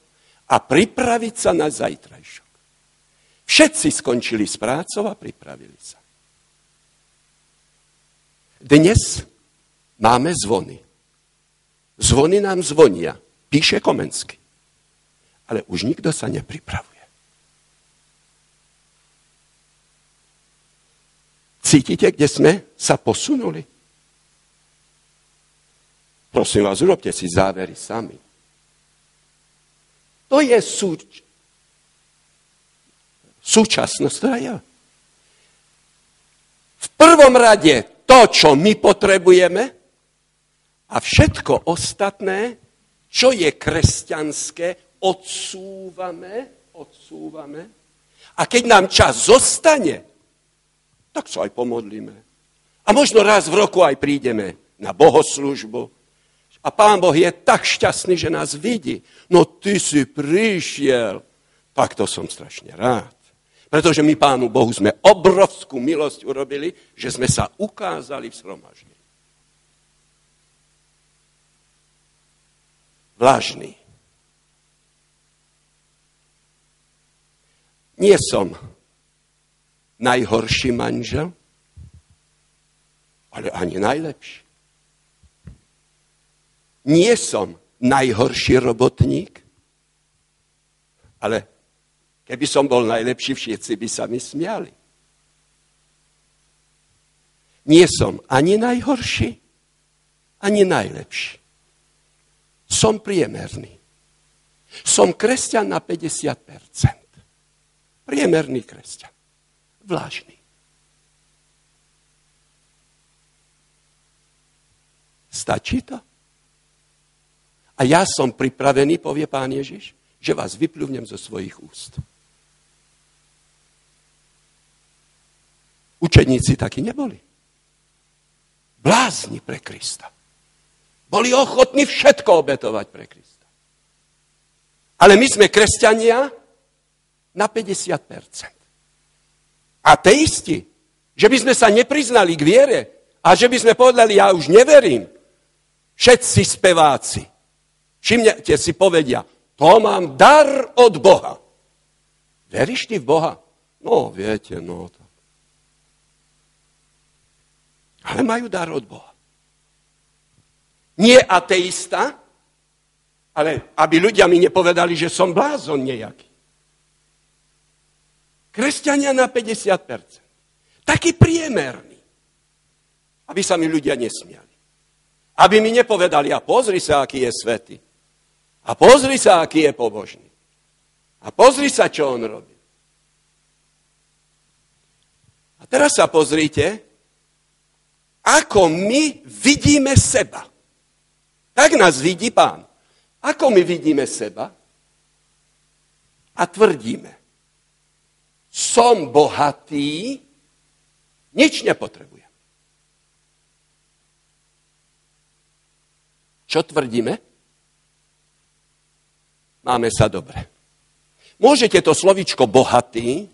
a pripraviť sa na zajtrajšok. Všetci skončili s prácou a pripravili sa. Dnes máme zvony. Zvony nám zvonia, píše Komensky. Ale už nikto sa nepripravuje. Cítite, kde sme sa posunuli? Prosím vás, urobte si závery sami. To je súč... súčasnosť, ktorá je. V prvom rade to, čo my potrebujeme a všetko ostatné, čo je kresťanské, odsúvame, odsúvame. A keď nám čas zostane, tak sa aj pomodlíme. A možno raz v roku aj prídeme na bohoslužbu, a pán Boh je tak šťastný, že nás vidí. No ty si prišiel. Tak to som strašne rád. Pretože my pánu Bohu sme obrovskú milosť urobili, že sme sa ukázali v sromaždení. Vlažný. Nie som najhorší manžel, ale ani najlepší. Nie som najhorší robotník, ale keby som bol najlepší, všetci by sa mi smiali. Nie som ani najhorší, ani najlepší. Som priemerný. Som kresťan na 50%. Priemerný kresťan. Vlážny. Stačí to? A ja som pripravený, povie pán Ježiš, že vás vypluvnem zo svojich úst. Učeníci taky neboli. Blázni pre Krista. Boli ochotní všetko obetovať pre Krista. Ale my sme kresťania na 50%. A teisti, že by sme sa nepriznali k viere a že by sme povedali, ja už neverím, všetci speváci, Všimnete si povedia, to mám dar od Boha. Veríš ty v Boha? No, viete, no. To. Ale majú dar od Boha. Nie ateista, ale aby ľudia mi nepovedali, že som blázon nejaký. Kresťania na 50%. Taký priemerný. Aby sa mi ľudia nesmiali. Aby mi nepovedali, a pozri sa, aký je svetý. A pozri sa, aký je pobožný. A pozri sa, čo on robí. A teraz sa pozrite, ako my vidíme seba. Tak nás vidí pán. Ako my vidíme seba? A tvrdíme, som bohatý, nič nepotrebujem. Čo tvrdíme? máme sa dobre. Môžete to slovičko bohatý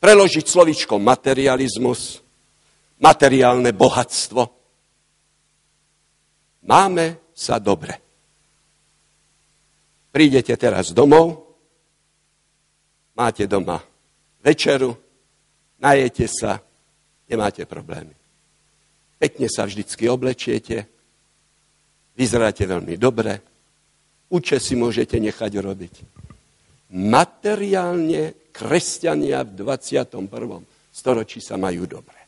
preložiť slovičko materializmus, materiálne bohatstvo. Máme sa dobre. Prídete teraz domov, máte doma večeru, najete sa, nemáte problémy. Pekne sa vždycky oblečiete, vyzeráte veľmi dobre, Uče si môžete nechať robiť. Materiálne kresťania v 21. storočí sa majú dobre.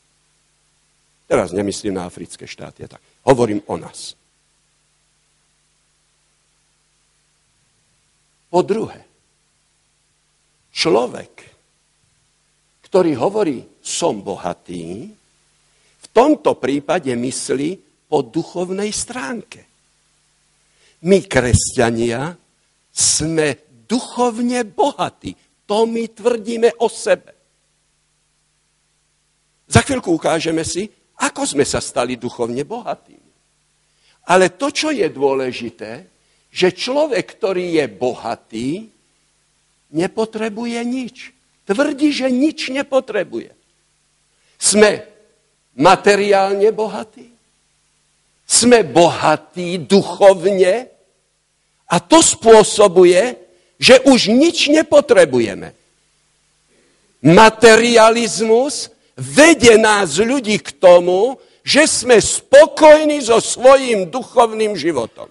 Teraz nemyslím na africké štáty, tak hovorím o nás. Po druhé, človek, ktorý hovorí, som bohatý, v tomto prípade myslí po duchovnej stránke. My, kresťania, sme duchovne bohatí. To my tvrdíme o sebe. Za chvíľku ukážeme si, ako sme sa stali duchovne bohatí. Ale to, čo je dôležité, že človek, ktorý je bohatý, nepotrebuje nič. Tvrdí, že nič nepotrebuje. Sme materiálne bohatí, Sme bohatí duchovne a to spôsobuje, že už nič nepotrebujeme. Materializmus vedie nás ľudí k tomu, že sme spokojní so svojím duchovným životom.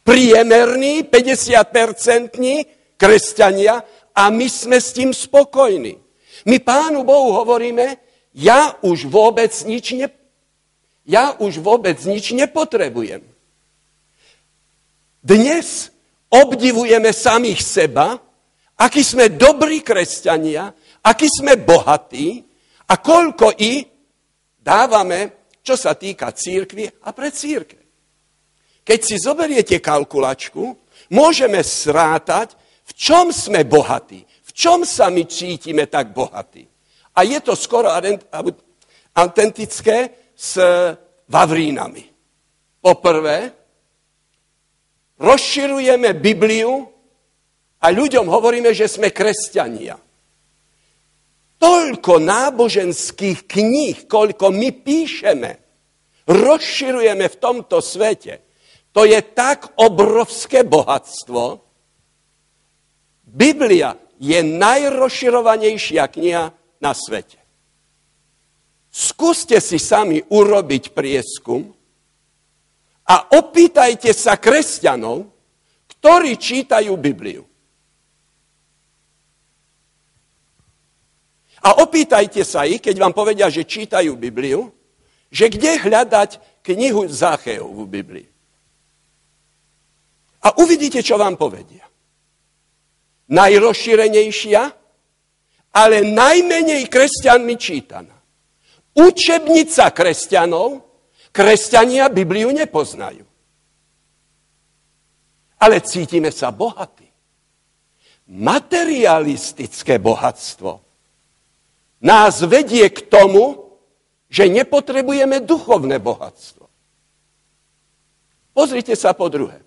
Priemerní 50-percentní kresťania a my sme s tým spokojní. My Pánu Bohu hovoríme, ja už vôbec nič, ne, ja už vôbec nič nepotrebujem. Dnes obdivujeme samých seba, akí sme dobrí kresťania, akí sme bohatí a koľko i dávame, čo sa týka církvy a pre církev. Keď si zoberiete kalkulačku, môžeme srátať, v čom sme bohatí, v čom sa my cítime tak bohatí. A je to skoro autentické s Vavrínami. Poprvé, rozširujeme Bibliu a ľuďom hovoríme, že sme kresťania. Toľko náboženských kníh, koľko my píšeme, rozširujeme v tomto svete, to je tak obrovské bohatstvo. Biblia je najrozširovanejšia kniha na svete. Skúste si sami urobiť prieskum a opýtajte sa kresťanov, ktorí čítajú Bibliu. A opýtajte sa ich, keď vám povedia, že čítajú Bibliu, že kde hľadať knihu Zácheovú Biblii. A uvidíte, čo vám povedia. Najrozšírenejšia ale najmenej kresťanmi čítaná. Učebnica kresťanov, kresťania Bibliu nepoznajú. Ale cítime sa bohatí. Materialistické bohatstvo nás vedie k tomu, že nepotrebujeme duchovné bohatstvo. Pozrite sa po druhé.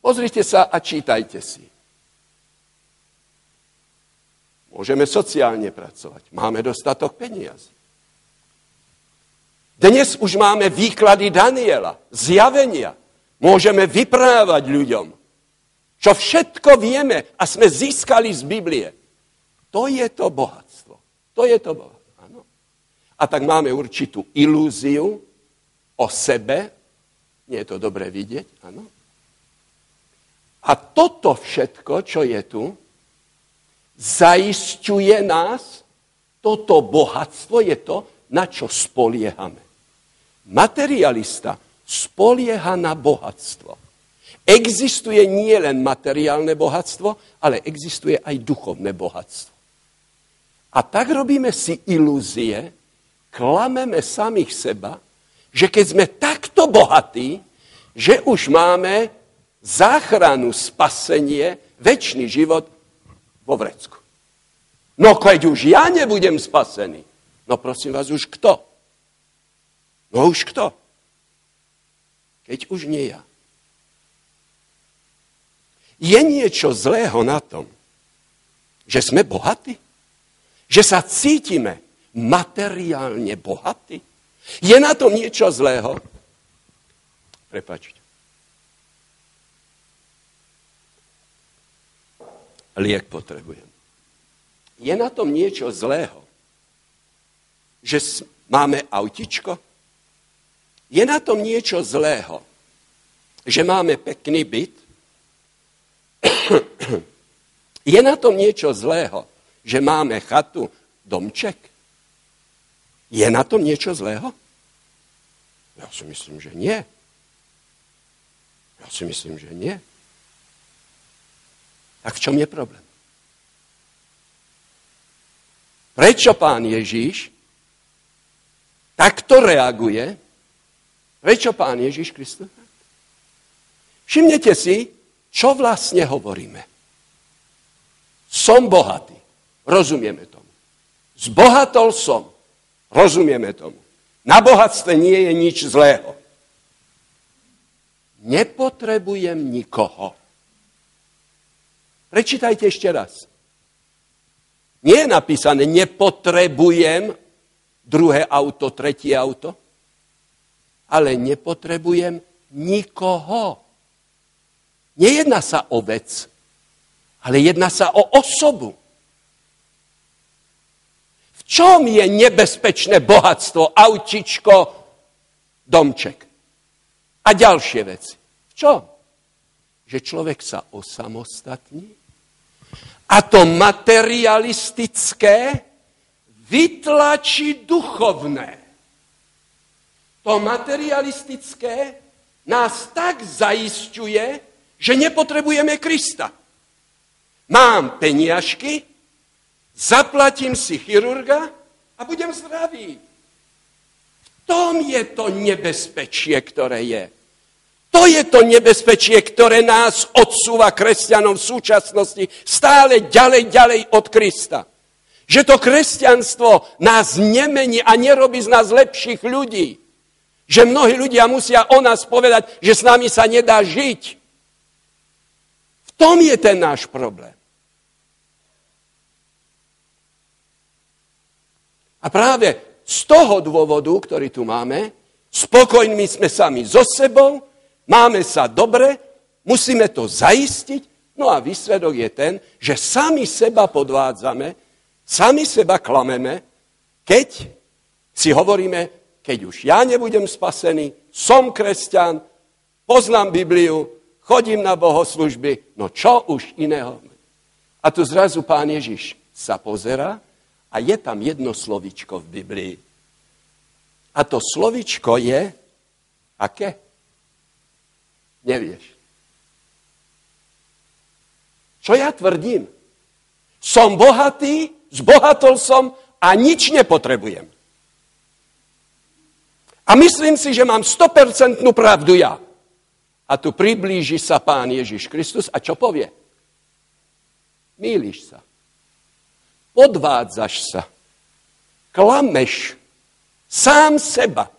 Pozrite sa a čítajte si. Môžeme sociálne pracovať. Máme dostatok peniazy. Dnes už máme výklady Daniela, zjavenia. Môžeme vyprávať ľuďom, čo všetko vieme a sme získali z Biblie. To je to bohatstvo. To je to bohatstvo. Ano. A tak máme určitú ilúziu o sebe. Nie je to dobré vidieť, áno. A toto všetko, čo je tu, zaisťuje nás, toto bohatstvo je to, na čo spoliehame. Materialista spolieha na bohatstvo. Existuje nielen materiálne bohatstvo, ale existuje aj duchovné bohatstvo. A tak robíme si ilúzie, klameme samých seba, že keď sme takto bohatí, že už máme záchranu, spasenie, väčší život vo vrecku. No keď už ja nebudem spasený, no prosím vás, už kto? No už kto? Keď už nie ja. Je niečo zlého na tom, že sme bohatí? Že sa cítime materiálne bohatí? Je na tom niečo zlého? Prepačte. liek potrebujem. Je na tom niečo zlého, že máme autičko? Je na tom niečo zlého, že máme pekný byt? Je na tom niečo zlého, že máme chatu, domček? Je na tom niečo zlého? Ja si myslím, že nie. Ja si myslím, že nie. Tak v čom je problém? Prečo pán Ježíš takto reaguje? Prečo pán Ježíš Kristus? Všimnete si, čo vlastne hovoríme. Som bohatý. Rozumieme tomu. Zbohatol som. Rozumieme tomu. Na bohatstve nie je nič zlého. Nepotrebujem nikoho. Prečítajte ešte raz. Nie je napísané, nepotrebujem druhé auto, tretie auto. ale nepotrebujem nikoho. Nejedná sa o vec, ale jedná sa o osobu. Čom je nebezpečné bohatstvo, autičko, domček a ďalšie veci? V čom? Že človek sa osamostatní a to materialistické vytlačí duchovné. To materialistické nás tak zaistuje, že nepotrebujeme Krista. Mám peniažky, zaplatím si chirurga a budem zdravý. V tom je to nebezpečie, ktoré je. To je to nebezpečie, ktoré nás odsúva kresťanom v súčasnosti stále ďalej, ďalej od Krista. Že to kresťanstvo nás nemení a nerobí z nás lepších ľudí. Že mnohí ľudia musia o nás povedať, že s nami sa nedá žiť. V tom je ten náš problém. A práve z toho dôvodu, ktorý tu máme, spokojní sme sami so sebou, máme sa dobre, musíme to zaistiť, no a výsledok je ten, že sami seba podvádzame, sami seba klameme, keď si hovoríme, keď už ja nebudem spasený, som kresťan, poznám Bibliu, chodím na bohoslužby, no čo už iného. A tu zrazu pán Ježiš sa pozera a je tam jedno slovičko v Biblii. A to slovičko je, aké? Nevieš. Čo ja tvrdím? Som bohatý, zbohatol som a nič nepotrebujem. A myslím si, že mám 100% pravdu ja. A tu priblíži sa pán Ježiš Kristus a čo povie? Míliš sa podvádzaš sa, klameš sám seba.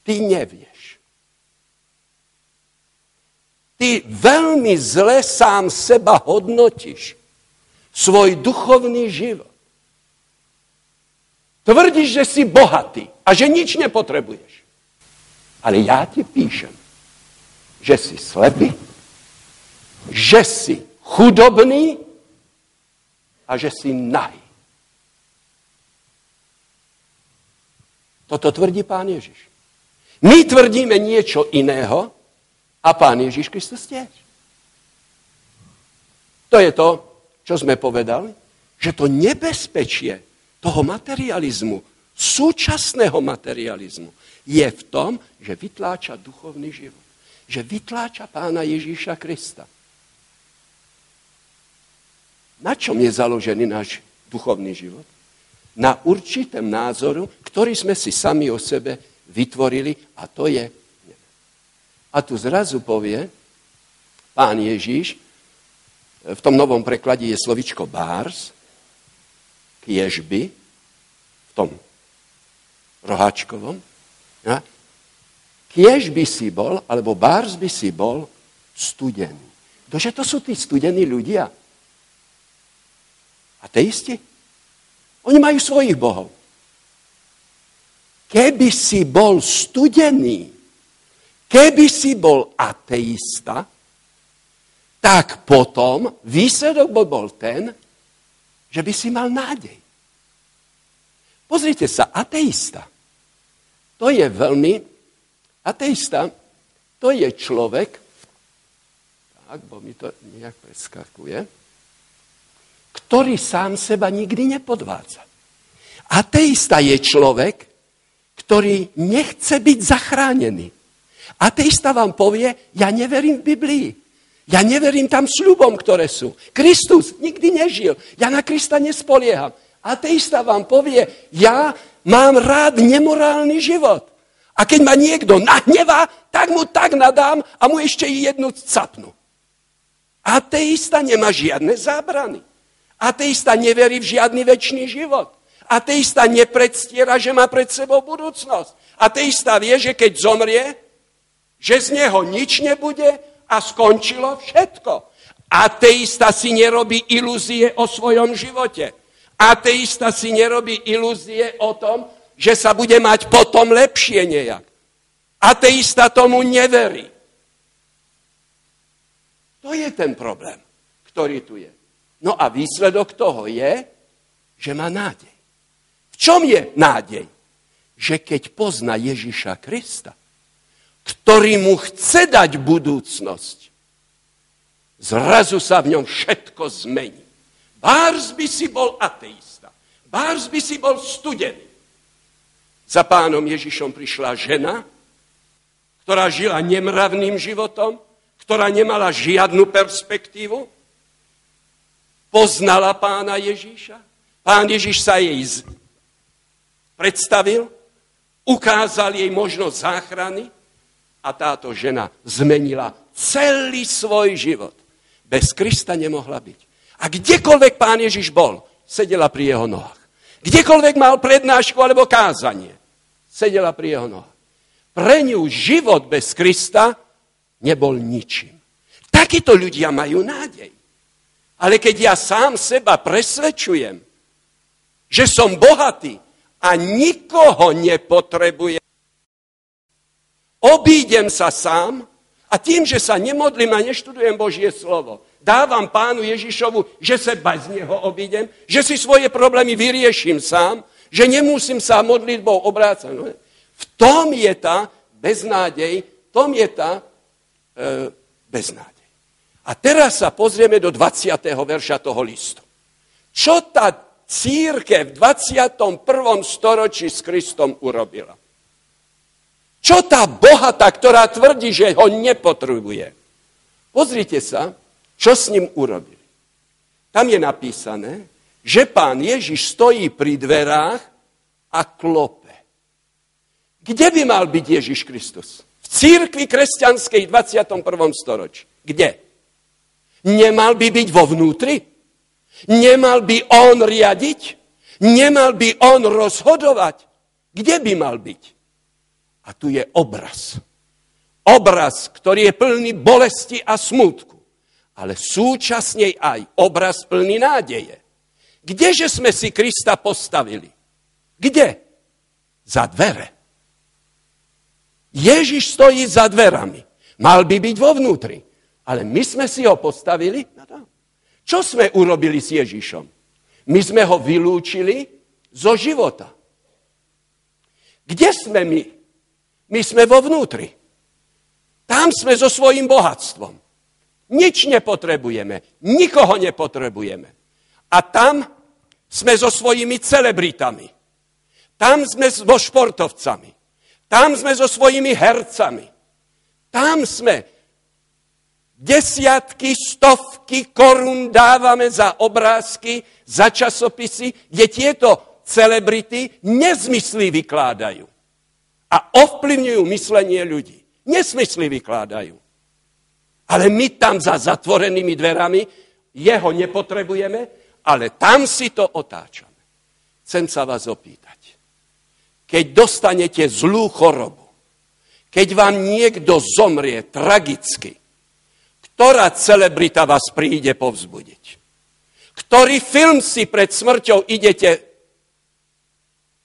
Ty nevieš. Ty veľmi zle sám seba hodnotíš. Svoj duchovný život. Tvrdíš, že si bohatý a že nič nepotrebuješ. Ale ja ti píšem, že si slepý, že si chudobný a že si nahý. Toto tvrdí pán Ježiš. My tvrdíme niečo iného a pán Ježiš Kristus tiež. To je to, čo sme povedali, že to nebezpečie toho materializmu, súčasného materializmu, je v tom, že vytláča duchovný život. Že vytláča pána Ježíša Krista. Na čom je založený náš duchovný život? Na určitém názoru, ktorý sme si sami o sebe vytvorili a to je A tu zrazu povie pán Ježíš, v tom novom preklade je slovičko bárs, kiežby, v tom roháčkovom. Ja? Kiež by si bol, alebo bárs by si bol studený. Ktože to sú tí studení ľudia? Ateisti? Oni majú svojich bohov. Keby si bol studený, keby si bol ateista, tak potom výsledok by bol ten, že by si mal nádej. Pozrite sa, ateista. To je veľmi... Ateista, to je človek, tak, bo mi to nejak preskakuje, ktorý sám seba nikdy nepodvádza. Ateista je človek, ktorý nechce byť zachránený. Ateista vám povie, ja neverím v Biblii. Ja neverím tam sľubom, ktoré sú. Kristus nikdy nežil. Ja na Krista nespolieham. Ateista vám povie, ja mám rád nemorálny život. A keď ma niekto nahnevá, tak mu tak nadám a mu ešte jednu capnu. Ateista nemá žiadne zábrany. Ateista neverí v žiadny väčší život. Ateista nepredstiera, že má pred sebou budúcnosť. Ateista vie, že keď zomrie, že z neho nič nebude a skončilo všetko. Ateista si nerobí ilúzie o svojom živote. Ateista si nerobí ilúzie o tom, že sa bude mať potom lepšie nejak. Ateista tomu neverí. To je ten problém, ktorý tu je. No a výsledok toho je, že má nádej. V čom je nádej? Že keď pozná Ježiša Krista, ktorý mu chce dať budúcnosť, zrazu sa v ňom všetko zmení. Bárs by si bol ateista. Bárs by si bol studený. Za pánom Ježišom prišla žena, ktorá žila nemravným životom, ktorá nemala žiadnu perspektívu, poznala pána Ježíša. Pán Ježiš sa jej predstavil, ukázal jej možnosť záchrany a táto žena zmenila celý svoj život. Bez Krista nemohla byť. A kdekoľvek pán Ježiš bol, sedela pri jeho nohách. Kdekoľvek mal prednášku alebo kázanie, sedela pri jeho nohách. Pre ňu život bez Krista nebol ničím. Takíto ľudia majú nádej. Ale keď ja sám seba presvedčujem, že som bohatý a nikoho nepotrebujem, obídem sa sám a tým, že sa nemodlím a neštudujem Božie slovo, dávam pánu Ježišovu, že sa bez neho obídem, že si svoje problémy vyrieším sám, že nemusím sa modlitbou obrácať. No, v tom je tá beznádej, v tom je tá e, beznádej. A teraz sa pozrieme do 20. verša toho listu. Čo tá církev v 21. storočí s Kristom urobila? Čo tá bohata, ktorá tvrdí, že ho nepotrebuje? Pozrite sa, čo s ním urobili. Tam je napísané, že pán Ježiš stojí pri dverách a klope. Kde by mal byť Ježiš Kristus? V církvi kresťanskej v 21. storočí. Kde? Nemal by byť vo vnútri? Nemal by on riadiť? Nemal by on rozhodovať? Kde by mal byť? A tu je obraz. Obraz, ktorý je plný bolesti a smutku, ale súčasne aj obraz plný nádeje. Kdeže sme si Krista postavili? Kde? Za dvere. Ježiš stojí za dverami. Mal by byť vo vnútri. Ale my sme si ho postavili na to. Čo sme urobili s Ježišom? My sme ho vylúčili zo života. Kde sme my? My sme vo vnútri. Tam sme so svojím bohatstvom. Nič nepotrebujeme. Nikoho nepotrebujeme. A tam sme so svojimi celebritami. Tam sme so športovcami. Tam sme so svojimi hercami. Tam sme desiatky, stovky korún dávame za obrázky, za časopisy, kde tieto celebrity nezmysly vykládajú. A ovplyvňujú myslenie ľudí. Nesmysly vykladajú. Ale my tam za zatvorenými dverami jeho nepotrebujeme, ale tam si to otáčame. Chcem sa vás opýtať. Keď dostanete zlú chorobu, keď vám niekto zomrie tragicky, ktorá celebrita vás príde povzbudiť? Ktorý film si pred smrťou idete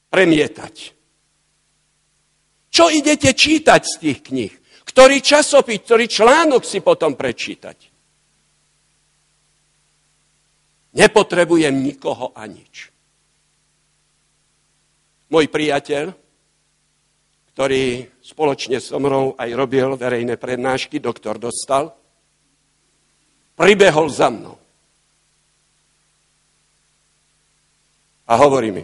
premietať? Čo idete čítať z tých kníh? Ktorý časopis, ktorý článok si potom prečítať? Nepotrebujem nikoho a nič. Môj priateľ, ktorý spoločne so mnou aj robil verejné prednášky, doktor Dostal, pribehol za mnou. A hovorí mi,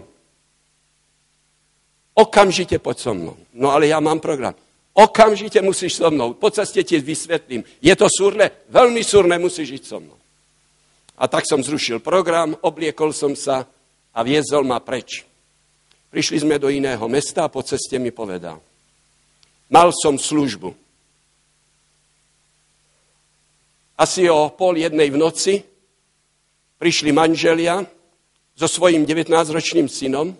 okamžite poď so mnou. No ale ja mám program. Okamžite musíš so mnou. Po ceste ti vysvetlím. Je to súrne? Veľmi súrne, musíš ísť so mnou. A tak som zrušil program, obliekol som sa a viezol ma preč. Prišli sme do iného mesta a po ceste mi povedal. Mal som službu. Asi o pol jednej v noci prišli manželia so svojím 19-ročným synom.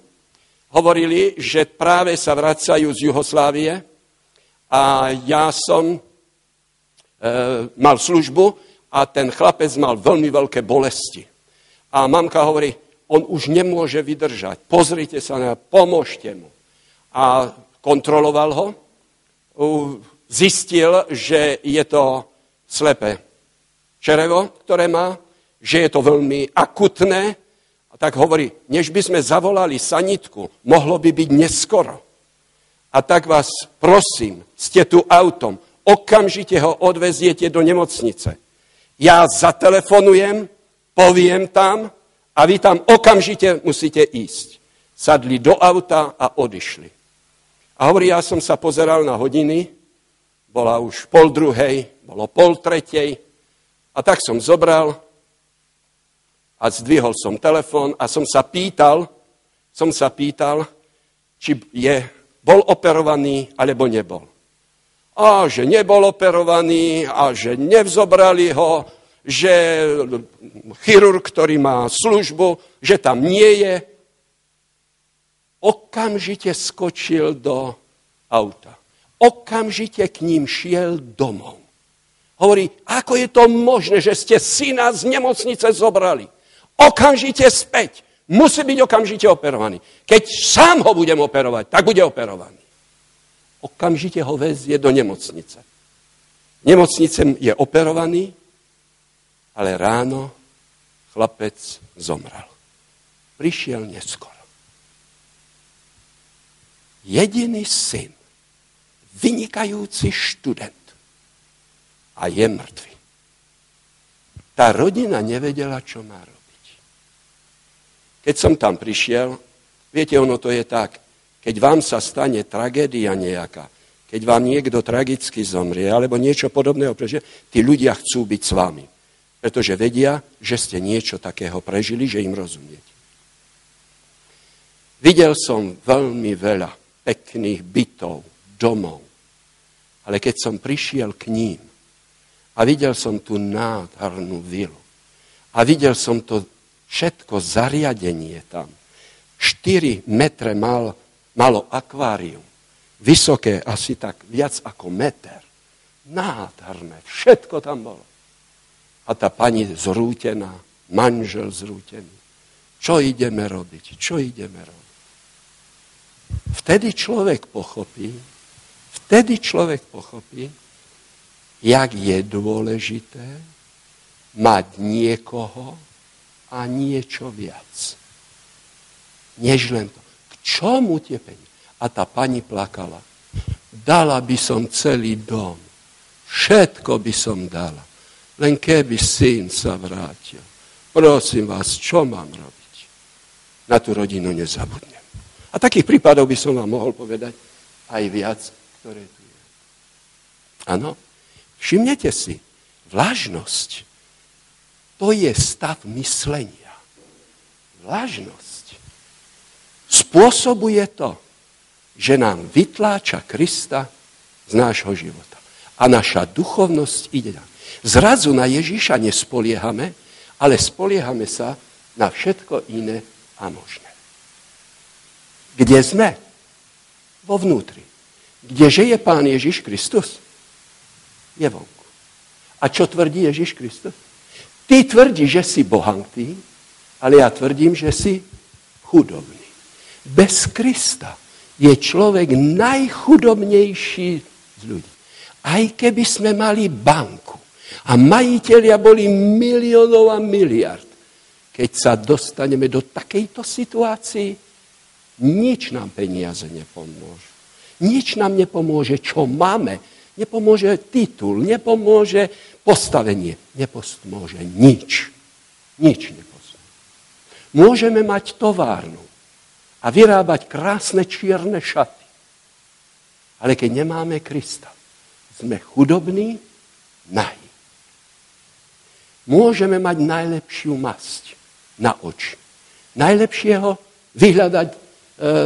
Hovorili, že práve sa vracajú z Juhoslávie a ja som e, mal službu a ten chlapec mal veľmi veľké bolesti. A mamka hovorí, on už nemôže vydržať. Pozrite sa na pomôžte mu. a kontroloval ho. Zistil, že je to slepé čerevo, ktoré má, že je to veľmi akutné. A tak hovorí, než by sme zavolali sanitku, mohlo by byť neskoro. A tak vás prosím, ste tu autom, okamžite ho odveziete do nemocnice. Ja zatelefonujem, poviem tam a vy tam okamžite musíte ísť. Sadli do auta a odišli. A hovorí, ja som sa pozeral na hodiny, bola už pol druhej, bolo pol tretej, a tak som zobral a zdvihol som telefón a som sa pýtal, som sa pýtal, či je bol operovaný alebo nebol. A že nebol operovaný a že nevzobrali ho, že chirurg, ktorý má službu, že tam nie je, okamžite skočil do auta. Okamžite k ním šiel domov. Hovorí, ako je to možné, že ste syna z nemocnice zobrali? Okamžite späť. Musí byť okamžite operovaný. Keď sám ho budem operovať, tak bude operovaný. Okamžite ho vezie do nemocnice. Nemocnice je operovaný, ale ráno chlapec zomrel. Prišiel neskoro. Jediný syn, vynikajúci študent a je mŕtvy. Tá rodina nevedela, čo má robiť. Keď som tam prišiel, viete, ono to je tak, keď vám sa stane tragédia nejaká, keď vám niekto tragicky zomrie, alebo niečo podobného prežije, tí ľudia chcú byť s vami. Pretože vedia, že ste niečo takého prežili, že im rozumiete. Videl som veľmi veľa pekných bytov, domov. Ale keď som prišiel k ním a videl som tú nádhernú vilu a videl som to všetko zariadenie tam. 4 metre mal, malo akvárium. Vysoké asi tak viac ako meter. Nádherné. Všetko tam bolo. A tá pani zrútená, manžel zrútený. Čo ideme robiť? Čo ideme robiť? Vtedy človek pochopí, vtedy človek pochopí, jak je dôležité mať niekoho, a niečo viac. Než len to. K čomu tie peniaze? A tá pani plakala. Dala by som celý dom. Všetko by som dala. Len keby syn sa vrátil. Prosím vás, čo mám robiť? Na tú rodinu nezabudnem. A takých prípadov by som vám mohol povedať aj viac, ktoré tu je. Áno, všimnete si, vlažnosť to je stav myslenia. Vlažnosť spôsobuje to, že nám vytláča Krista z nášho života. A naša duchovnosť ide. Zrazu na Ježíša nespoliehame, ale spoliehame sa na všetko iné a možné. Kde sme? Vo vnútri. Kdeže je Pán Ježiš Kristus? Je vonku. A čo tvrdí Ježiš Kristus? Ty tvrdíš, že si bohatý, ale ja tvrdím, že si chudobný. Bez Krista je človek najchudobnejší z ľudí. Aj keby sme mali banku a majiteľia boli miliónov a miliard, keď sa dostaneme do takejto situácii, nič nám peniaze nepomôže. Nič nám nepomôže, čo máme. Nepomôže titul, nepomôže postavenie nepomôže nič. Nič nepomôže. Môžeme mať továrnu a vyrábať krásne čierne šaty. Ale keď nemáme Krista, sme chudobní, nahy. Môžeme mať najlepšiu masť na oči. Najlepšieho vyhľadať e,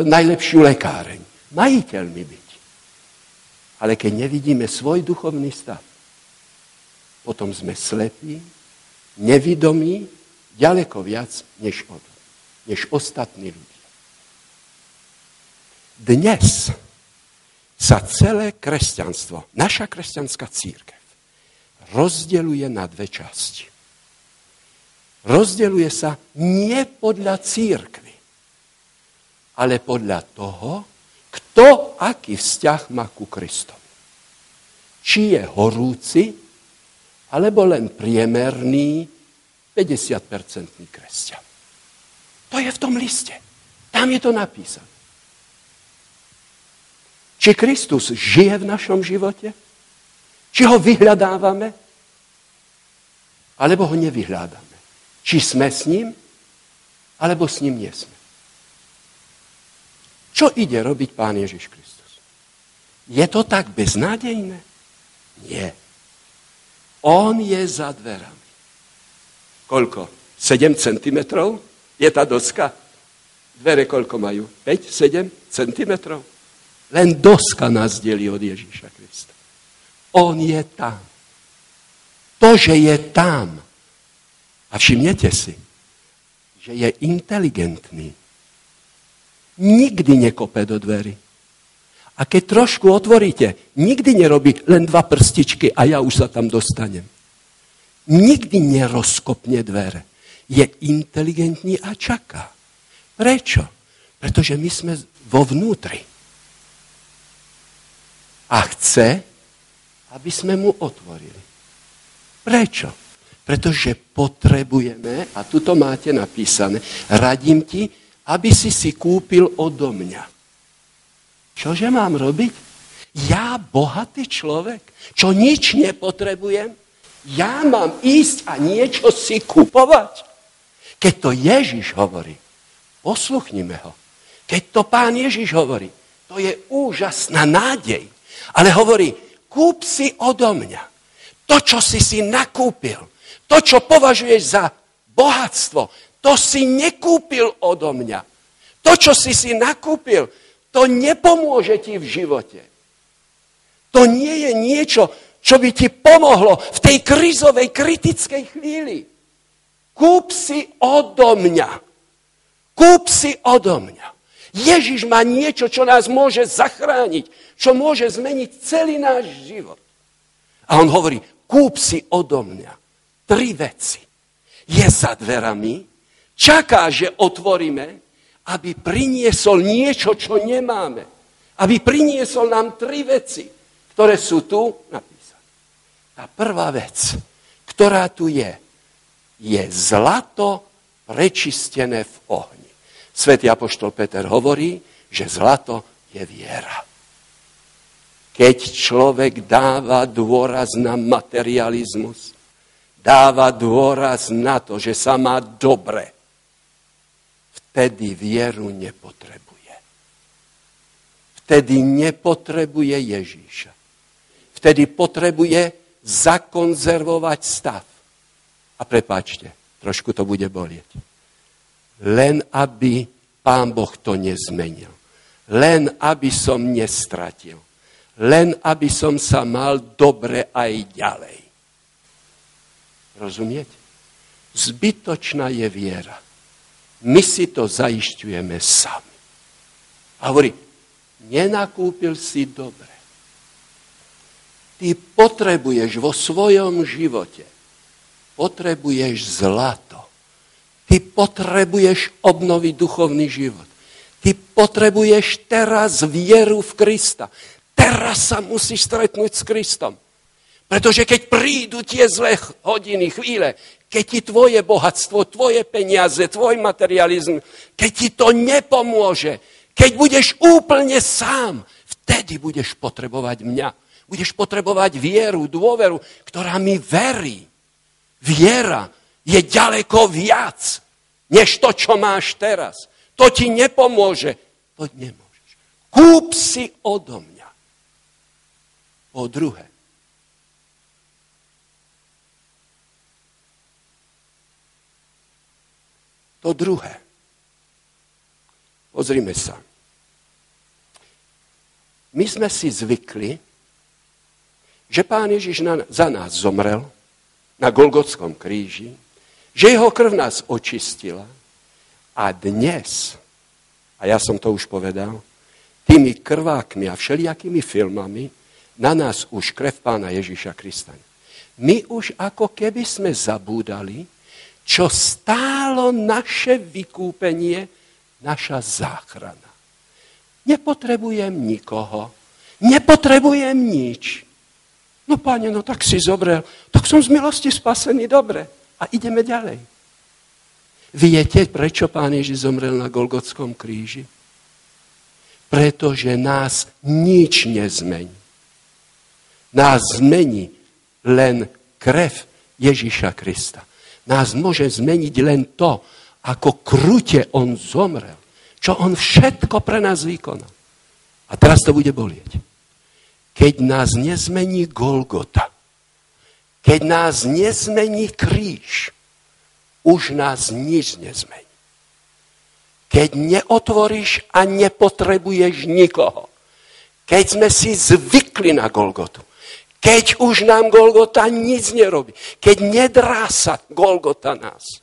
najlepšiu lekáreň. Majiteľmi byť. Ale keď nevidíme svoj duchovný stav, potom sme slepí, nevidomí, ďaleko viac než, od, než ostatní ľudia. Dnes sa celé kresťanstvo, naša kresťanská církev, rozdeluje na dve časti. Rozdeluje sa nie podľa církvy, ale podľa toho, Kto aký vzťah má ku Kristovi? Či je horúci, alebo len priemerný 50-percentný kresťan. To je v tom liste. Tam je to napísané. Či Kristus žije v našom živote? Či ho vyhľadávame? Alebo ho nevyhľadáme? Či sme s ním? Alebo s ním nie sme? Čo ide robiť Pán Ježiš Kristus? Je to tak beznádejné? Nie. On je za dverami. Koľko? 7 cm je tá doska? Dvere koľko majú? 5, 7 cm? Len doska nás delí od Ježíša Krista. On je tam. To, že je tam. A všimnete si, že je inteligentný. Nikdy nekope do dverí. A keď trošku otvoríte, nikdy nerobí len dva prstičky a ja už sa tam dostanem. Nikdy nerozkopne dvere. Je inteligentný a čaká. Prečo? Pretože my sme vo vnútri. A chce, aby sme mu otvorili. Prečo? Pretože potrebujeme, a tu to máte napísané, radím ti, aby si si kúpil odo mňa Čože mám robiť? Ja, bohatý človek, čo nič nepotrebujem, ja mám ísť a niečo si kupovať. Keď to Ježiš hovorí, posluchnime ho. Keď to pán Ježiš hovorí, to je úžasná nádej. Ale hovorí, kúp si odo mňa. To, čo si si nakúpil, to, čo považuješ za bohatstvo, to si nekúpil odo mňa. To, čo si si nakúpil, to nepomôže ti v živote. To nie je niečo, čo by ti pomohlo v tej krizovej, kritickej chvíli. Kúp si odo mňa. Kúp si odo mňa. Ježiš má niečo, čo nás môže zachrániť, čo môže zmeniť celý náš život. A on hovorí, kúp si odo mňa tri veci. Je za dverami, čaká, že otvoríme aby priniesol niečo, čo nemáme. Aby priniesol nám tri veci, ktoré sú tu napísané. Tá prvá vec, ktorá tu je, je zlato prečistené v ohni. Svetý apoštol Peter hovorí, že zlato je viera. Keď človek dáva dôraz na materializmus, dáva dôraz na to, že sa má dobre, vtedy vieru nepotrebuje. Vtedy nepotrebuje Ježíša. Vtedy potrebuje zakonzervovať stav. A prepáčte, trošku to bude bolieť. Len aby pán Boh to nezmenil. Len aby som nestratil. Len aby som sa mal dobre aj ďalej. Rozumiete? Zbytočná je viera. My si to zaišťujeme sami. A hovorí, nenakúpil si dobre. Ty potrebuješ vo svojom živote, potrebuješ zlato. Ty potrebuješ obnoviť duchovný život. Ty potrebuješ teraz vieru v Krista. Teraz sa musíš stretnúť s Kristom. Pretože keď prídu tie zlé hodiny, chvíle, keď ti tvoje bohatstvo, tvoje peniaze, tvoj materializm, keď ti to nepomôže, keď budeš úplne sám, vtedy budeš potrebovať mňa. Budeš potrebovať vieru, dôveru, ktorá mi verí. Viera je ďaleko viac, než to, čo máš teraz. To ti nepomôže. To nemôžeš. Kúp si odo mňa. Po druhé, To druhé. Pozrime sa. My sme si zvykli, že pán Ježiš na, za nás zomrel na Golgotskom kríži, že jeho krv nás očistila a dnes, a ja som to už povedal, tými krvákmi a všelijakými filmami na nás už krev pána Ježiša Krista. My už ako keby sme zabúdali, čo stálo naše vykúpenie, naša záchrana. Nepotrebujem nikoho. Nepotrebujem nič. No páne, no tak si zobrel. Tak som z milosti spasený, dobre. A ideme ďalej. Viete, prečo pán Ježiš zomrel na Golgotskom kríži? Pretože nás nič nezmení. Nás zmení len krev Ježiša Krista. Nás môže zmeniť len to, ako krute on zomrel. Čo on všetko pre nás vykonal. A teraz to bude bolieť. Keď nás nezmení Golgota, keď nás nezmení kríž, už nás nič nezmení. Keď neotvoríš a nepotrebuješ nikoho, keď sme si zvykli na Golgotu, keď už nám Golgota nic nerobí, keď nedrá sa Golgota nás,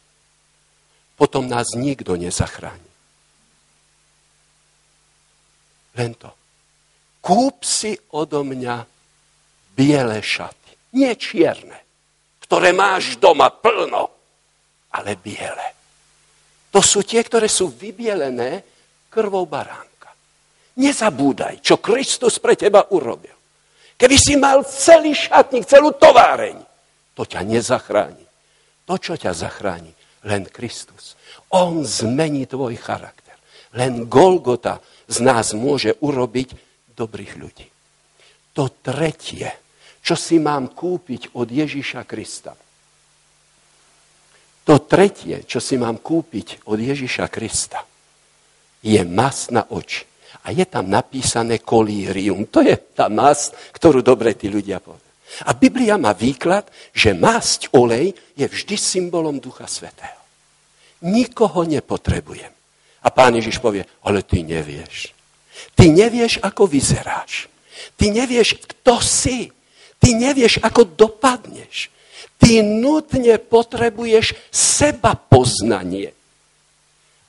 potom nás nikto nezachráni. Len to. Kúp si odo mňa biele šaty. Nie čierne, ktoré máš doma plno, ale biele. To sú tie, ktoré sú vybielené krvou baránka. Nezabúdaj, čo Kristus pre teba urobil. Keby si mal celý šatník, celú továreň, to ťa nezachráni. To, čo ťa zachráni, len Kristus. On zmení tvoj charakter. Len Golgota z nás môže urobiť dobrých ľudí. To tretie, čo si mám kúpiť od Ježiša Krista. To tretie, čo si mám kúpiť od Ježiša Krista, je mas na oči. A je tam napísané kolírium. To je tá masť, ktorú dobre tí ľudia povedali. A Biblia má výklad, že masť, olej je vždy symbolom Ducha Svetého. Nikoho nepotrebujem. A pán Ježiš povie, ale ty nevieš. Ty nevieš, ako vyzeráš. Ty nevieš, kto si. Ty nevieš, ako dopadneš. Ty nutne potrebuješ seba poznanie.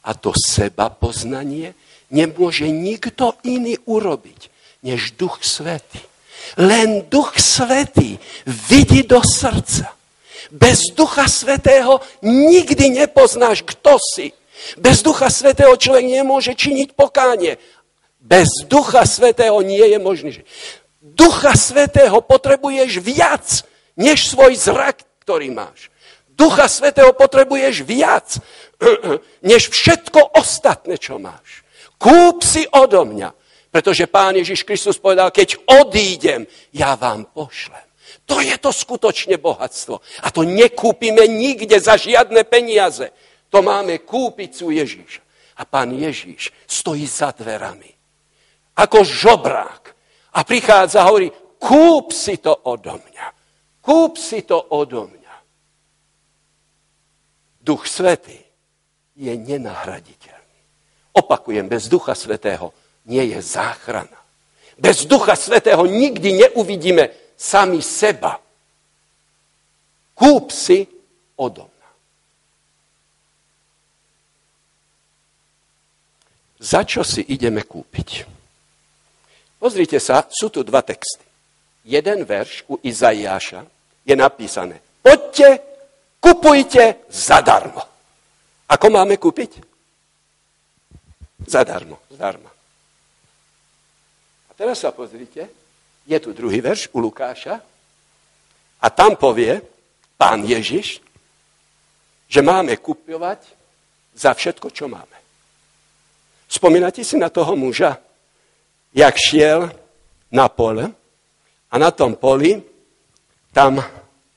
A to seba poznanie nemôže nikto iný urobiť, než Duch Svetý. Len Duch Svetý vidí do srdca. Bez Ducha Svetého nikdy nepoznáš, kto si. Bez Ducha Svetého človek nemôže činiť pokánie. Bez Ducha Svetého nie je možný. Ducha Svetého potrebuješ viac, než svoj zrak, ktorý máš. Ducha Svetého potrebuješ viac, než všetko ostatné, čo máš. Kúp si odo mňa, pretože Pán Ježiš Kristus povedal, keď odídem, ja vám pošlem. To je to skutočne bohatstvo. A to nekúpime nikde za žiadne peniaze. To máme kúpiť sú Ježíša. A pán Ježíš stojí za dverami ako žobrák. A prichádza a hovorí, kúp si to odo mňa. Kúp si to odo mňa. Duch Svetý je nenahraditeľný. Opakujem, bez Ducha Svetého nie je záchrana. Bez Ducha Svetého nikdy neuvidíme sami seba. Kúp si odo mňa. Za čo si ideme kúpiť? Pozrite sa, sú tu dva texty. Jeden verš u Izaiáša je napísané. Poďte, kupujte zadarmo. Ako máme kúpiť? Zadarmo, zdarma. A teraz sa pozrite, je tu druhý verš u Lukáša a tam povie pán Ježiš, že máme kupovať za všetko, čo máme. Spomínate si na toho muža, jak šiel na pole a na tom poli tam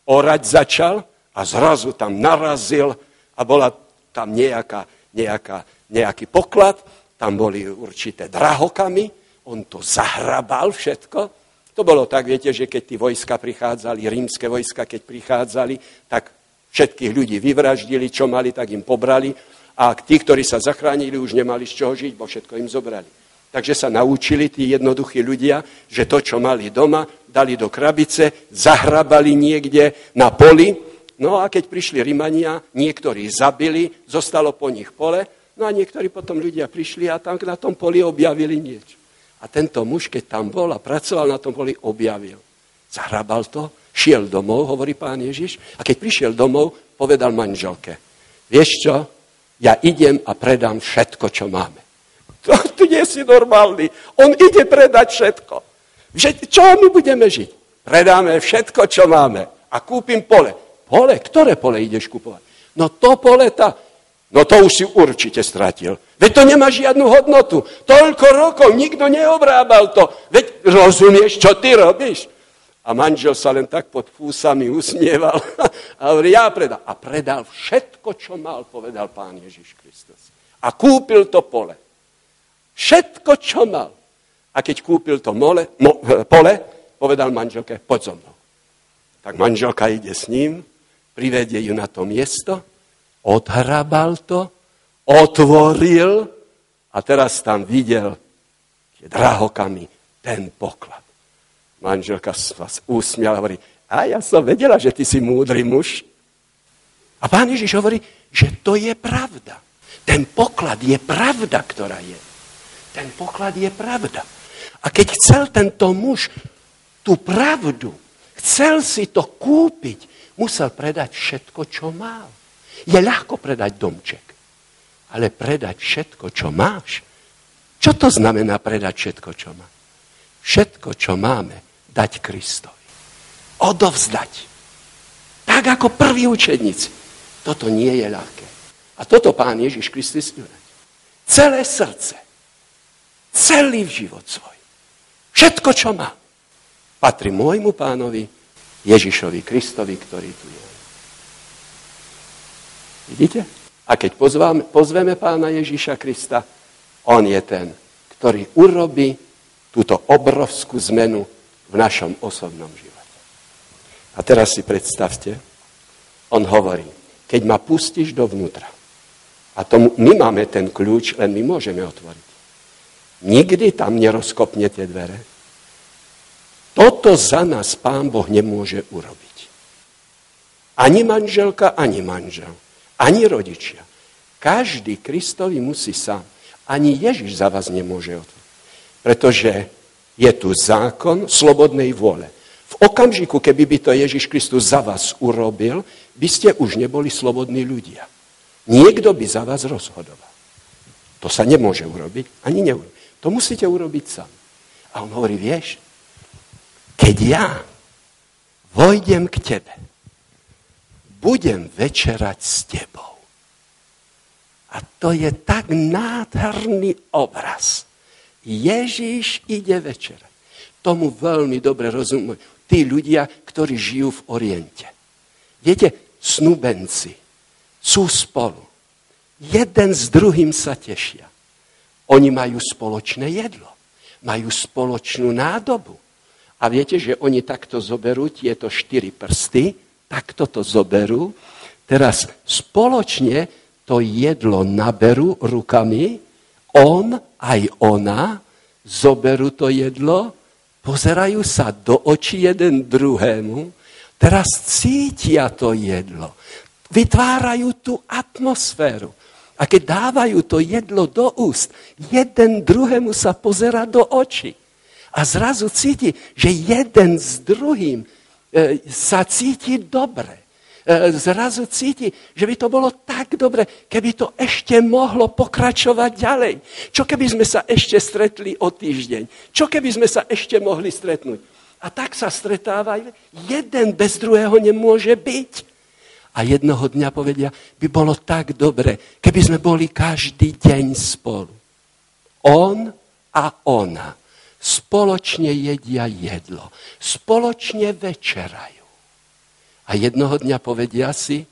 orať začal a zrazu tam narazil a bola tam nejaká, nejaká, nejaký poklad, tam boli určité drahokamy, on to zahrabal všetko. To bolo tak, viete, že keď tí vojska prichádzali, rímske vojska, keď prichádzali, tak všetkých ľudí vyvraždili, čo mali, tak im pobrali a tí, ktorí sa zachránili, už nemali z čoho žiť, bo všetko im zobrali. Takže sa naučili tí jednoduchí ľudia, že to, čo mali doma, dali do krabice, zahrabali niekde na poli. No a keď prišli Rimania, niektorí zabili, zostalo po nich pole, no a niektorí potom ľudia prišli a tam na tom poli objavili niečo. A tento muž, keď tam bol a pracoval na tom poli, objavil. Zahrabal to, šiel domov, hovorí pán Ježiš, a keď prišiel domov, povedal manželke, vieš čo, ja idem a predám všetko, čo máme To, ty nie si normálny. On ide predať všetko. Že, čo my budeme žiť? Predáme všetko, čo máme. A kúpim pole. Pole? Ktoré pole ideš kupovať? No to pole, tá... No to už si určite stratil. Veď to nemá žiadnu hodnotu. Toľko rokov nikto neobrábal to. Veď rozumieš, čo ty robíš? A manžel sa len tak pod fúsami usmieval a hovorí, ja predal. A predal všetko, čo mal, povedal pán Ježiš Kristus. A kúpil to pole. Všetko, čo mal. A keď kúpil to mole, mo, pole, povedal manželke, poď so mnou. Tak manželka ide s ním, privedie ju na to miesto, odhrabal to, otvoril a teraz tam videl drahokami ten poklad. Manželka sa usmiala a hovorí, a ja som vedela, že ty si múdry muž. A pán Ježiš hovorí, že to je pravda. Ten poklad je pravda, ktorá je. Ten poklad je pravda. A keď chcel tento muž tú pravdu, chcel si to kúpiť, musel predať všetko, čo mal. Je ľahko predať domček, ale predať všetko, čo máš. Čo to znamená predať všetko, čo má? Všetko, čo máme, dať Kristovi. Odovzdať. Tak ako prví učedníci. Toto nie je ľahké. A toto pán Ježiš Kristus urobil. Celé srdce. Celý život svoj. Všetko, čo má, patrí môjmu pánovi Ježišovi Kristovi, ktorý tu je. Vidíte? A keď pozváme, pozveme pána Ježiša Krista, on je ten, ktorý urobí túto obrovskú zmenu v našom osobnom živote. A teraz si predstavte, on hovorí, keď ma pustíš dovnútra, a tomu, my máme ten kľúč, len my môžeme otvoriť. Nikdy tam nerozkopne tie dvere. Toto za nás pán Boh nemôže urobiť. Ani manželka, ani manžel, ani rodičia. Každý Kristovi musí sám. Ani Ježiš za vás nemôže otvoriť. Pretože je tu zákon slobodnej vôle. V okamžiku, keby by to Ježiš Kristus za vás urobil, by ste už neboli slobodní ľudia. Niekto by za vás rozhodoval. To sa nemôže urobiť, ani neurobiť. To musíte urobiť sám. A on hovorí, vieš, keď ja vojdem k tebe, budem večerať s tebou. A to je tak nádherný obraz. Ježíš ide večerať. Tomu veľmi dobre rozumujú tí ľudia, ktorí žijú v Oriente. Viete, snubenci sú spolu. Jeden s druhým sa tešia. Oni majú spoločné jedlo. Majú spoločnú nádobu. A viete, že oni takto zoberú tieto štyri prsty, takto to zoberú, teraz spoločne to jedlo naberú rukami on aj ona zoberú to jedlo, pozerajú sa do očí jeden druhému, teraz cítia to jedlo. Vytvárajú tú atmosféru. A keď dávajú to jedlo do úst, jeden druhému sa pozera do očí. A zrazu cíti, že jeden s druhým e, sa cíti dobre. E, zrazu cíti, že by to bolo tak dobre, keby to ešte mohlo pokračovať ďalej. Čo keby sme sa ešte stretli o týždeň? Čo keby sme sa ešte mohli stretnúť? A tak sa stretávajú. Jeden bez druhého nemôže byť. A jednoho dňa povedia, by bolo tak dobre, keby sme boli každý deň spolu. On a ona spoločne jedia jedlo, spoločne večerajú. A jednoho dňa povedia si,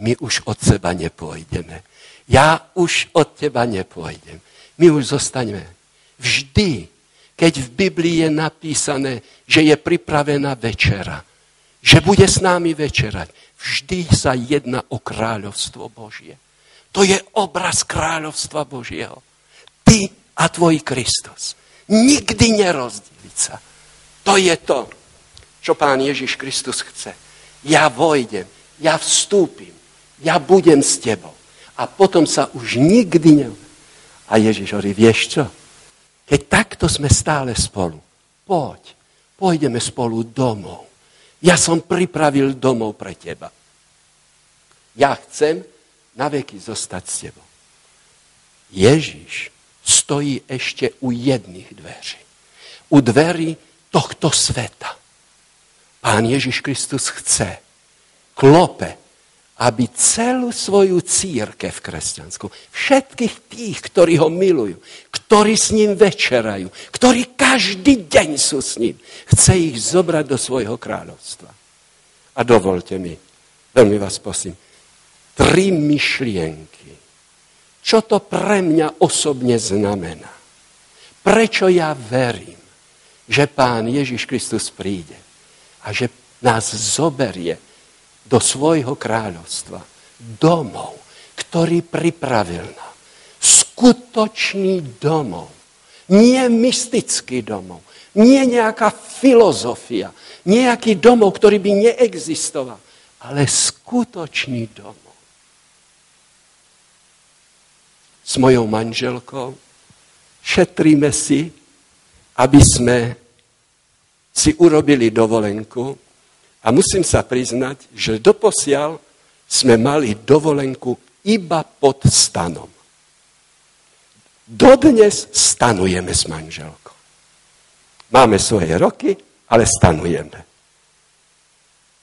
my už od seba nepôjdeme. Ja už od teba nepôjdem. My už zostaneme. Vždy, keď v Biblii je napísané, že je pripravená večera, že bude s námi večerať, vždy sa jedná o kráľovstvo Božie. To je obraz kráľovstva Božieho. Ty a tvoj Kristus. Nikdy nerozdeliť sa. To je to, čo pán Ježiš Kristus chce ja vojdem, ja vstúpim, ja budem s tebou. A potom sa už nikdy ne... A Ježiš hovorí, vieš čo? Keď takto sme stále spolu, poď, pôjdeme spolu domov. Ja som pripravil domov pre teba. Ja chcem na veky zostať s tebou. Ježiš stojí ešte u jedných dverí. U dverí tohto sveta. Pán Ježiš Kristus chce, klope, aby celú svoju církev kresťanskú, všetkých tých, ktorí ho milujú, ktorí s ním večerajú, ktorí každý deň sú s ním, chce ich zobrať do svojho kráľovstva. A dovolte mi, veľmi vás prosím, tri myšlienky. Čo to pre mňa osobne znamená? Prečo ja verím, že Pán Ježiš Kristus príde a že nás zoberie do svojho kráľovstva, domov, ktorý pripravil nám. Skutočný domov. Nie mystický domov. Nie nejaká filozofia. Nejaký domov, ktorý by neexistoval. Ale skutočný domov. S mojou manželkou šetríme si, aby sme si urobili dovolenku a musím sa priznať, že doposiaľ sme mali dovolenku iba pod stanom. Dodnes stanujeme s manželkou. Máme svoje roky, ale stanujeme.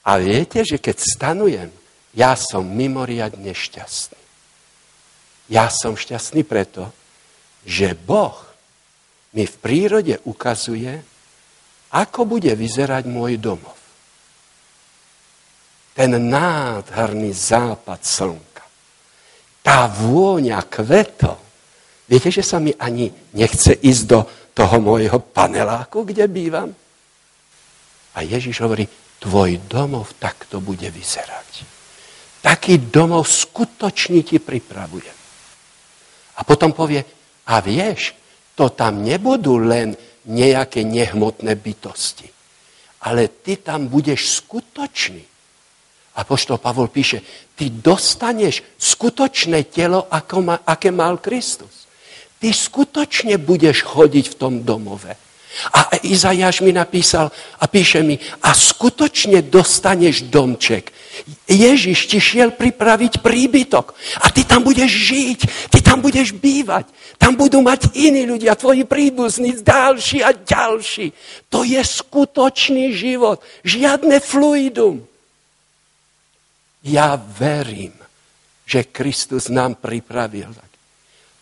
A viete, že keď stanujem, ja som mimoriadne šťastný. Ja som šťastný preto, že Boh mi v prírode ukazuje, ako bude vyzerať môj domov ten nádherný západ slnka, tá vôňa kvetov. Viete, že sa mi ani nechce ísť do toho môjho paneláku, kde bývam? A Ježiš hovorí, tvoj domov takto bude vyzerať. Taký domov skutočne ti pripravujem. A potom povie, a vieš, to tam nebudú len nejaké nehmotné bytosti, ale ty tam budeš skutočný. A poštol Pavol píše, ty dostaneš skutočné telo, ako ma, aké mal Kristus. Ty skutočne budeš chodiť v tom domove. A Izajáš mi napísal a píše mi, a skutočne dostaneš domček. Ježiš ti šiel pripraviť príbytok a ty tam budeš žiť, ty tam budeš bývať. Tam budú mať iní ľudia, tvoji príbuzní, ďalší a ďalší. To je skutočný život, žiadne fluidum. Ja verím, že Kristus nám pripravil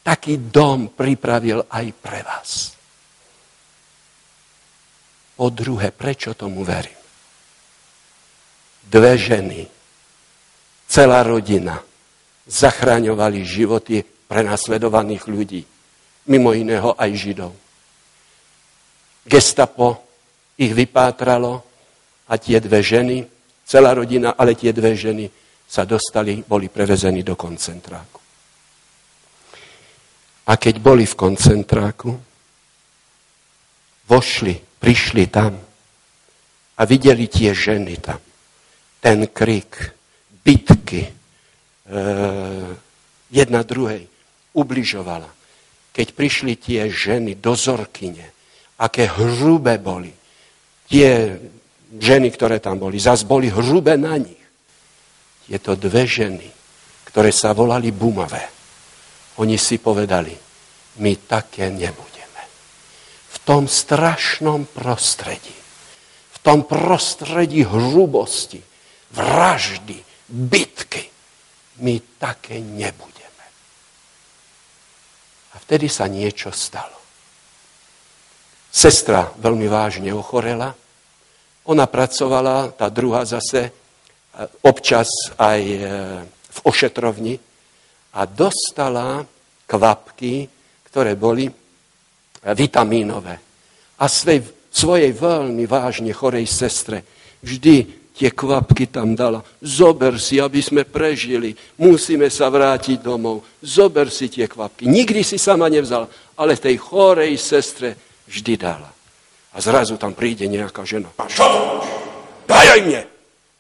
taký dom pripravil aj pre vás. Po druhé, prečo tomu verím? Dve ženy, celá rodina zachraňovali životy prenasledovaných ľudí, mimo iného aj Židov. Gestapo ich vypátralo a tie dve ženy celá rodina, ale tie dve ženy sa dostali, boli prevezení do koncentráku. A keď boli v koncentráku, vošli, prišli tam a videli tie ženy tam. Ten krik, bitky, e, jedna druhej ubližovala. Keď prišli tie ženy dozorkyne, aké hrubé boli, tie ženy, ktoré tam boli, zas boli hrubé na nich. Je to dve ženy, ktoré sa volali Bumavé. Oni si povedali, my také nebudeme. V tom strašnom prostredí, v tom prostredí hrubosti, vraždy, bitky, my také nebudeme. A vtedy sa niečo stalo. Sestra veľmi vážne ochorela, ona pracovala, tá druhá zase, občas aj e, v ošetrovni a dostala kvapky, ktoré boli vitamínové. A svej, svojej veľmi vážne chorej sestre vždy tie kvapky tam dala. Zober si, aby sme prežili. Musíme sa vrátiť domov. Zober si tie kvapky. Nikdy si sama nevzala, ale tej chorej sestre vždy dala. A zrazu tam príde nejaká žena. A čo to Daj aj mne.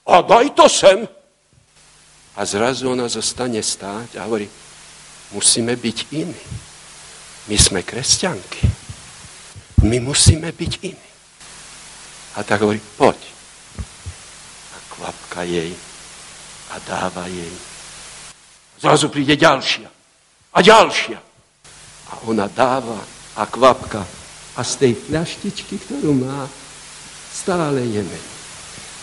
A daj to sem. A zrazu ona zostane stáť a hovorí, musíme byť iní. My sme kresťanky. My musíme byť iní. A tak hovorí, poď. Kvapka jej a dáva jej. Zrazu príde ďalšia. A ďalšia. A ona dáva a kvapka. A z tej fľaštičky, ktorú má, stále je.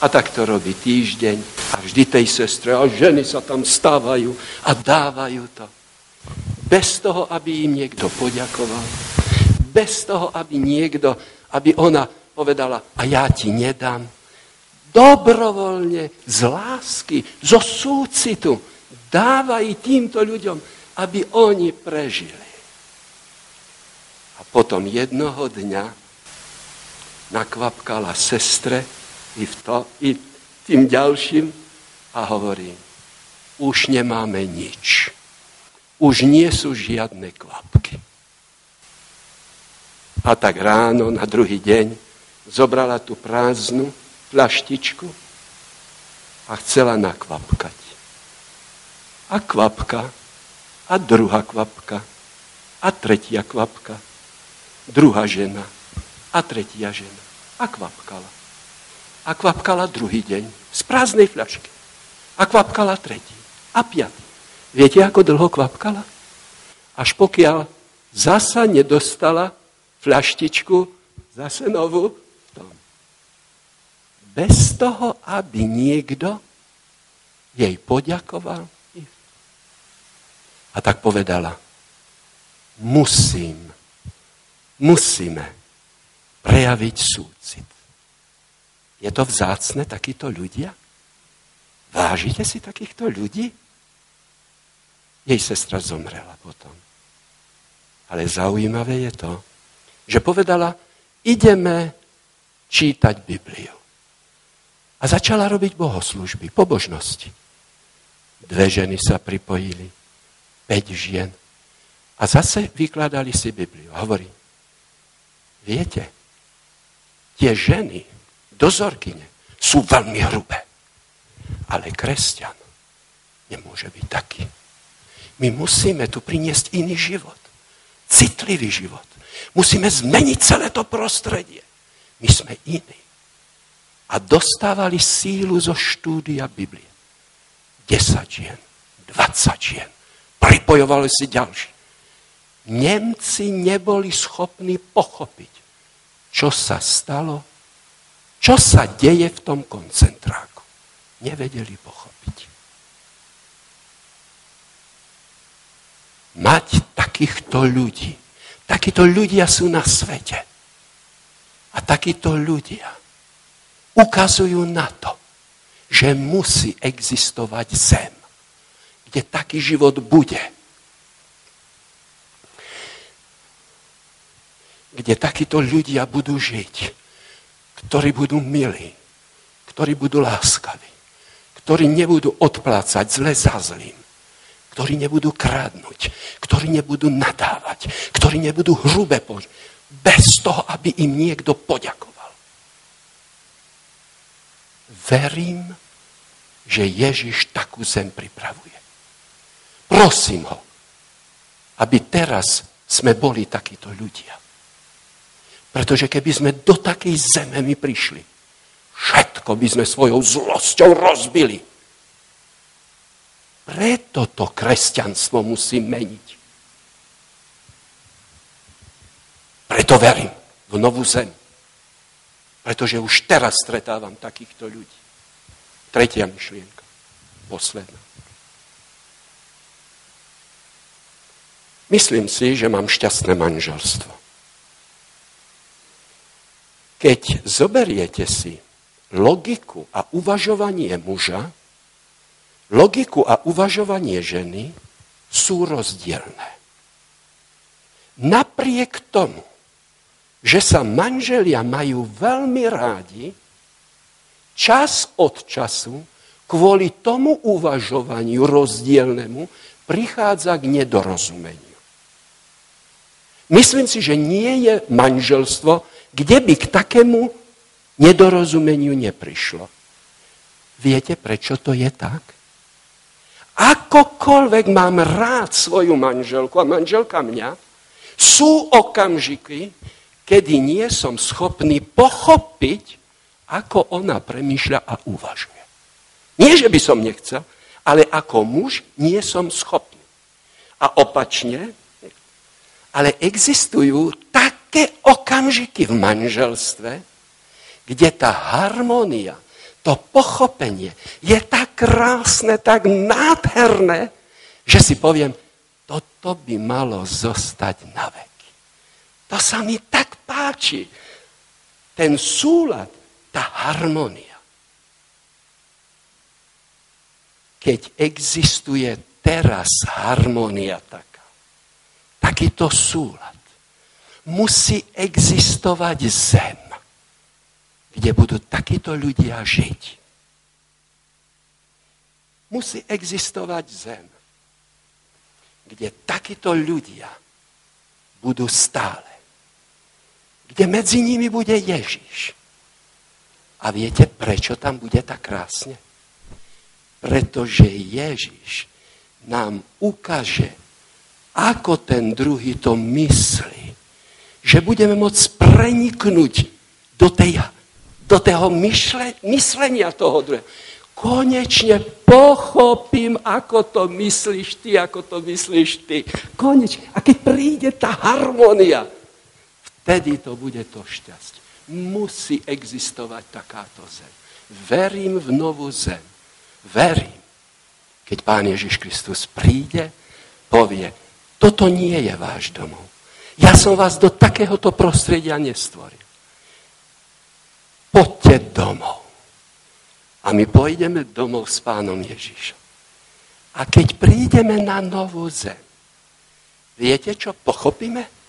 A tak to robí týždeň a vždy tej sestre a ženy sa tam stávajú a dávajú to. Bez toho, aby im niekto poďakoval. Bez toho, aby niekto, aby ona povedala, a ja ti nedám. Dobrovoľne, z lásky, zo súcitu dávaj týmto ľuďom, aby oni prežili. A potom jednoho dňa nakvapkala sestre, i, v to, i tým ďalším a hovorí, už nemáme nič. Už nie sú žiadne kvapky. A tak ráno, na druhý deň, zobrala tú prázdnu flaštičku a chcela nakvapkať. A kvapka, a druhá kvapka, a tretia kvapka, druhá žena, a tretia žena. A kvapkala a kvapkala druhý deň z prázdnej fľašky. A kvapkala tretí a piatý. Viete, ako dlho kvapkala? Až pokiaľ zasa nedostala fľaštičku zase novú. Bez toho, aby niekto jej poďakoval. A tak povedala, musím, musíme prejaviť súcit. Je to vzácne takíto ľudia? Vážite si takýchto ľudí? Jej sestra zomrela potom. Ale zaujímavé je to, že povedala, ideme čítať Bibliu. A začala robiť bohoslužby, pobožnosti. Dve ženy sa pripojili, päť žien. A zase vykladali si Bibliu. Hovorí, viete, tie ženy, dozorkyne sú veľmi hrubé. Ale kresťan nemôže byť taký. My musíme tu priniesť iný život. Citlivý život. Musíme zmeniť celé to prostredie. My sme iní. A dostávali sílu zo štúdia Biblie. 10 žien, 20 žien. Pripojovali si ďalší. Nemci neboli schopní pochopiť, čo sa stalo čo sa deje v tom koncentráku? Nevedeli pochopiť. Mať takýchto ľudí. Takíto ľudia sú na svete. A takíto ľudia ukazujú na to, že musí existovať zem, kde taký život bude. Kde takíto ľudia budú žiť ktorí budú milí, ktorí budú láskaví, ktorí nebudú odplácať zle za zlým, ktorí nebudú krádnuť, ktorí nebudú nadávať, ktorí nebudú hrubé pož- bez toho, aby im niekto poďakoval. Verím, že Ježiš takú zem pripravuje. Prosím ho, aby teraz sme boli takíto ľudia. Pretože keby sme do takej zeme my prišli, všetko by sme svojou zlosťou rozbili. Preto to kresťanstvo musí meniť. Preto verím v novú zem. Pretože už teraz stretávam takýchto ľudí. Tretia myšlienka. Posledná. Myslím si, že mám šťastné manželstvo. Keď zoberiete si logiku a uvažovanie muža, logiku a uvažovanie ženy sú rozdielne. Napriek tomu, že sa manželia majú veľmi rádi, čas od času kvôli tomu uvažovaniu rozdielnemu prichádza k nedorozumeniu. Myslím si, že nie je manželstvo kde by k takému nedorozumeniu neprišlo. Viete, prečo to je tak? Akokoľvek mám rád svoju manželku a manželka mňa, sú okamžiky, kedy nie som schopný pochopiť, ako ona premýšľa a uvažuje. Nie, že by som nechcel, ale ako muž nie som schopný. A opačne, Ale existujú také okamžiky v manželstve, kde tá harmónia, to pochopenie je tak krásne, tak nádherné, že si poviem, toto by malo zostať na veky. To sa mi tak páči. Ten súlad, tá harmonia. Keď existuje teraz harmonia taká, takýto súlad, musí existovať zem, kde budú takíto ľudia žiť. Musí existovať zem, kde takíto ľudia budú stále. Kde medzi nimi bude Ježiš. A viete, prečo tam bude tak krásne? Pretože Ježiš nám ukáže, ako ten druhý to myslí. Že budeme môcť preniknúť do, tej, do toho myšle, myslenia toho druhého konečne pochopím, ako to myslíš ty, ako to myslíš ty. Konečne. A keď príde tá harmonia, vtedy to bude to šťastie. Musí existovať takáto zem. Verím v novú zem. Verím. Keď Pán Ježiš Kristus príde, povie, toto nie je váš domov. Ja som vás do takéhoto prostredia nestvoril. Poďte domov. A my pôjdeme domov s pánom Ježišom. A keď prídeme na novú zem, viete, čo pochopíme?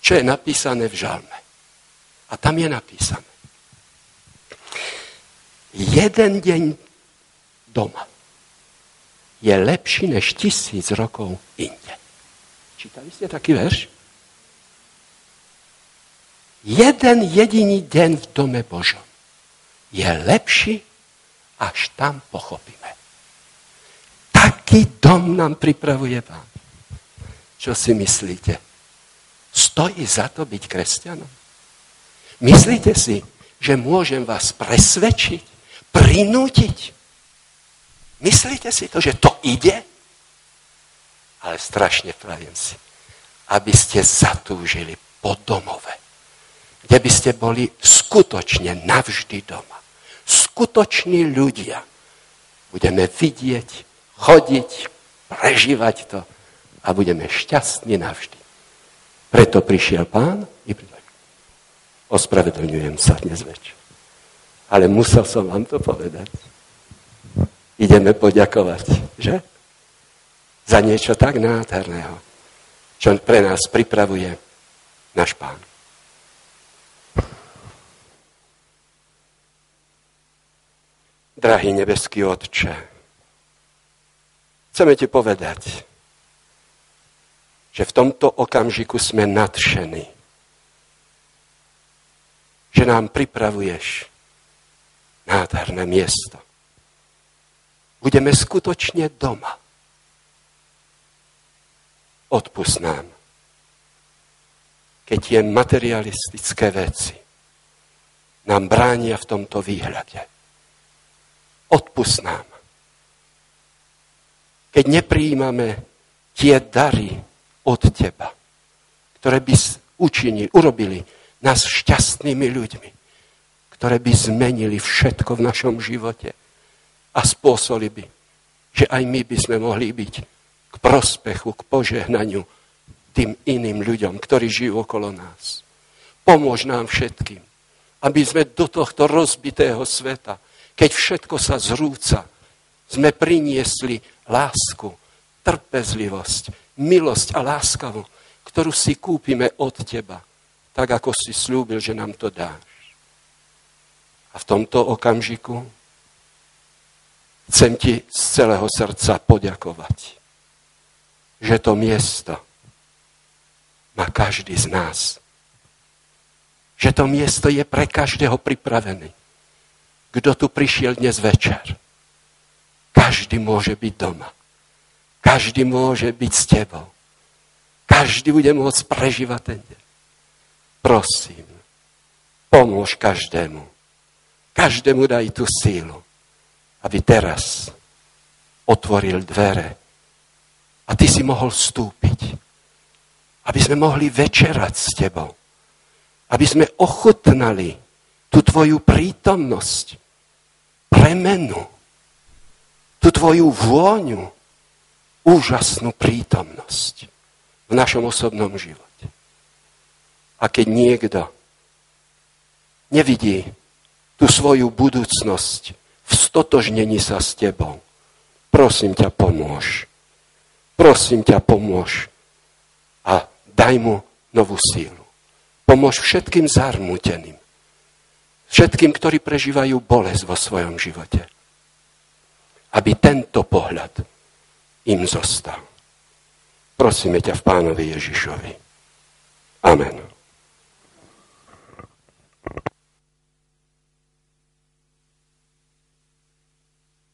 Čo je napísané v žalme. A tam je napísané. Jeden deň doma je lepší než tisíc rokov inde. Čítali ste taký verš? Jeden jediný deň v dome Božom je lepší až tam pochopíme. Taký dom nám pripravuje Pán. Čo si myslíte? Stojí za to byť kresťanom? Myslíte si, že môžem vás presvedčiť, prinútiť? Myslíte si to, že to ide? Ale strašne prajem si, aby ste zatúžili po domove, kde by ste boli skutočne navždy doma skutoční ľudia. Budeme vidieť, chodiť, prežívať to a budeme šťastní navždy. Preto prišiel pán i Ospravedlňujem sa dnes večer. Ale musel som vám to povedať. Ideme poďakovať, že? Za niečo tak nádherného, čo pre nás pripravuje náš pán. Drahý nebeský Otče, chceme ti povedať, že v tomto okamžiku sme nadšení, že nám pripravuješ nádherné miesto. Budeme skutočne doma. Odpust nám, keď tie materialistické veci nám bránia v tomto výhľade Odpust nám. Keď nepríjmame tie dary od Teba, ktoré by učinili, urobili nás šťastnými ľuďmi, ktoré by zmenili všetko v našom živote a spôsobili by, že aj my by sme mohli byť k prospechu, k požehnaniu tým iným ľuďom, ktorí žijú okolo nás. Pomôž nám všetkým, aby sme do tohto rozbitého sveta keď všetko sa zrúca, sme priniesli lásku, trpezlivosť, milosť a láskavu, ktorú si kúpime od teba, tak ako si slúbil, že nám to dáš. A v tomto okamžiku chcem ti z celého srdca poďakovať, že to miesto má každý z nás. Že to miesto je pre každého pripravené kto tu prišiel dnes večer. Každý môže byť doma. Každý môže byť s tebou. Každý bude môcť prežívať ten deň. Prosím, pomôž každému. Každému daj tú sílu, aby teraz otvoril dvere a ty si mohol vstúpiť Aby sme mohli večerať s tebou. Aby sme ochutnali tú tvoju prítomnosť, premenu, tú tvoju vôňu, úžasnú prítomnosť v našom osobnom živote. A keď niekto nevidí tú svoju budúcnosť v stotožnení sa s tebou, prosím ťa, pomôž. Prosím ťa, pomôž. A daj mu novú sílu. Pomôž všetkým zarmúteným. Všetkým, ktorí prežívajú bolesť vo svojom živote. Aby tento pohľad im zostal. Prosíme ťa v pánovi Ježišovi. Amen.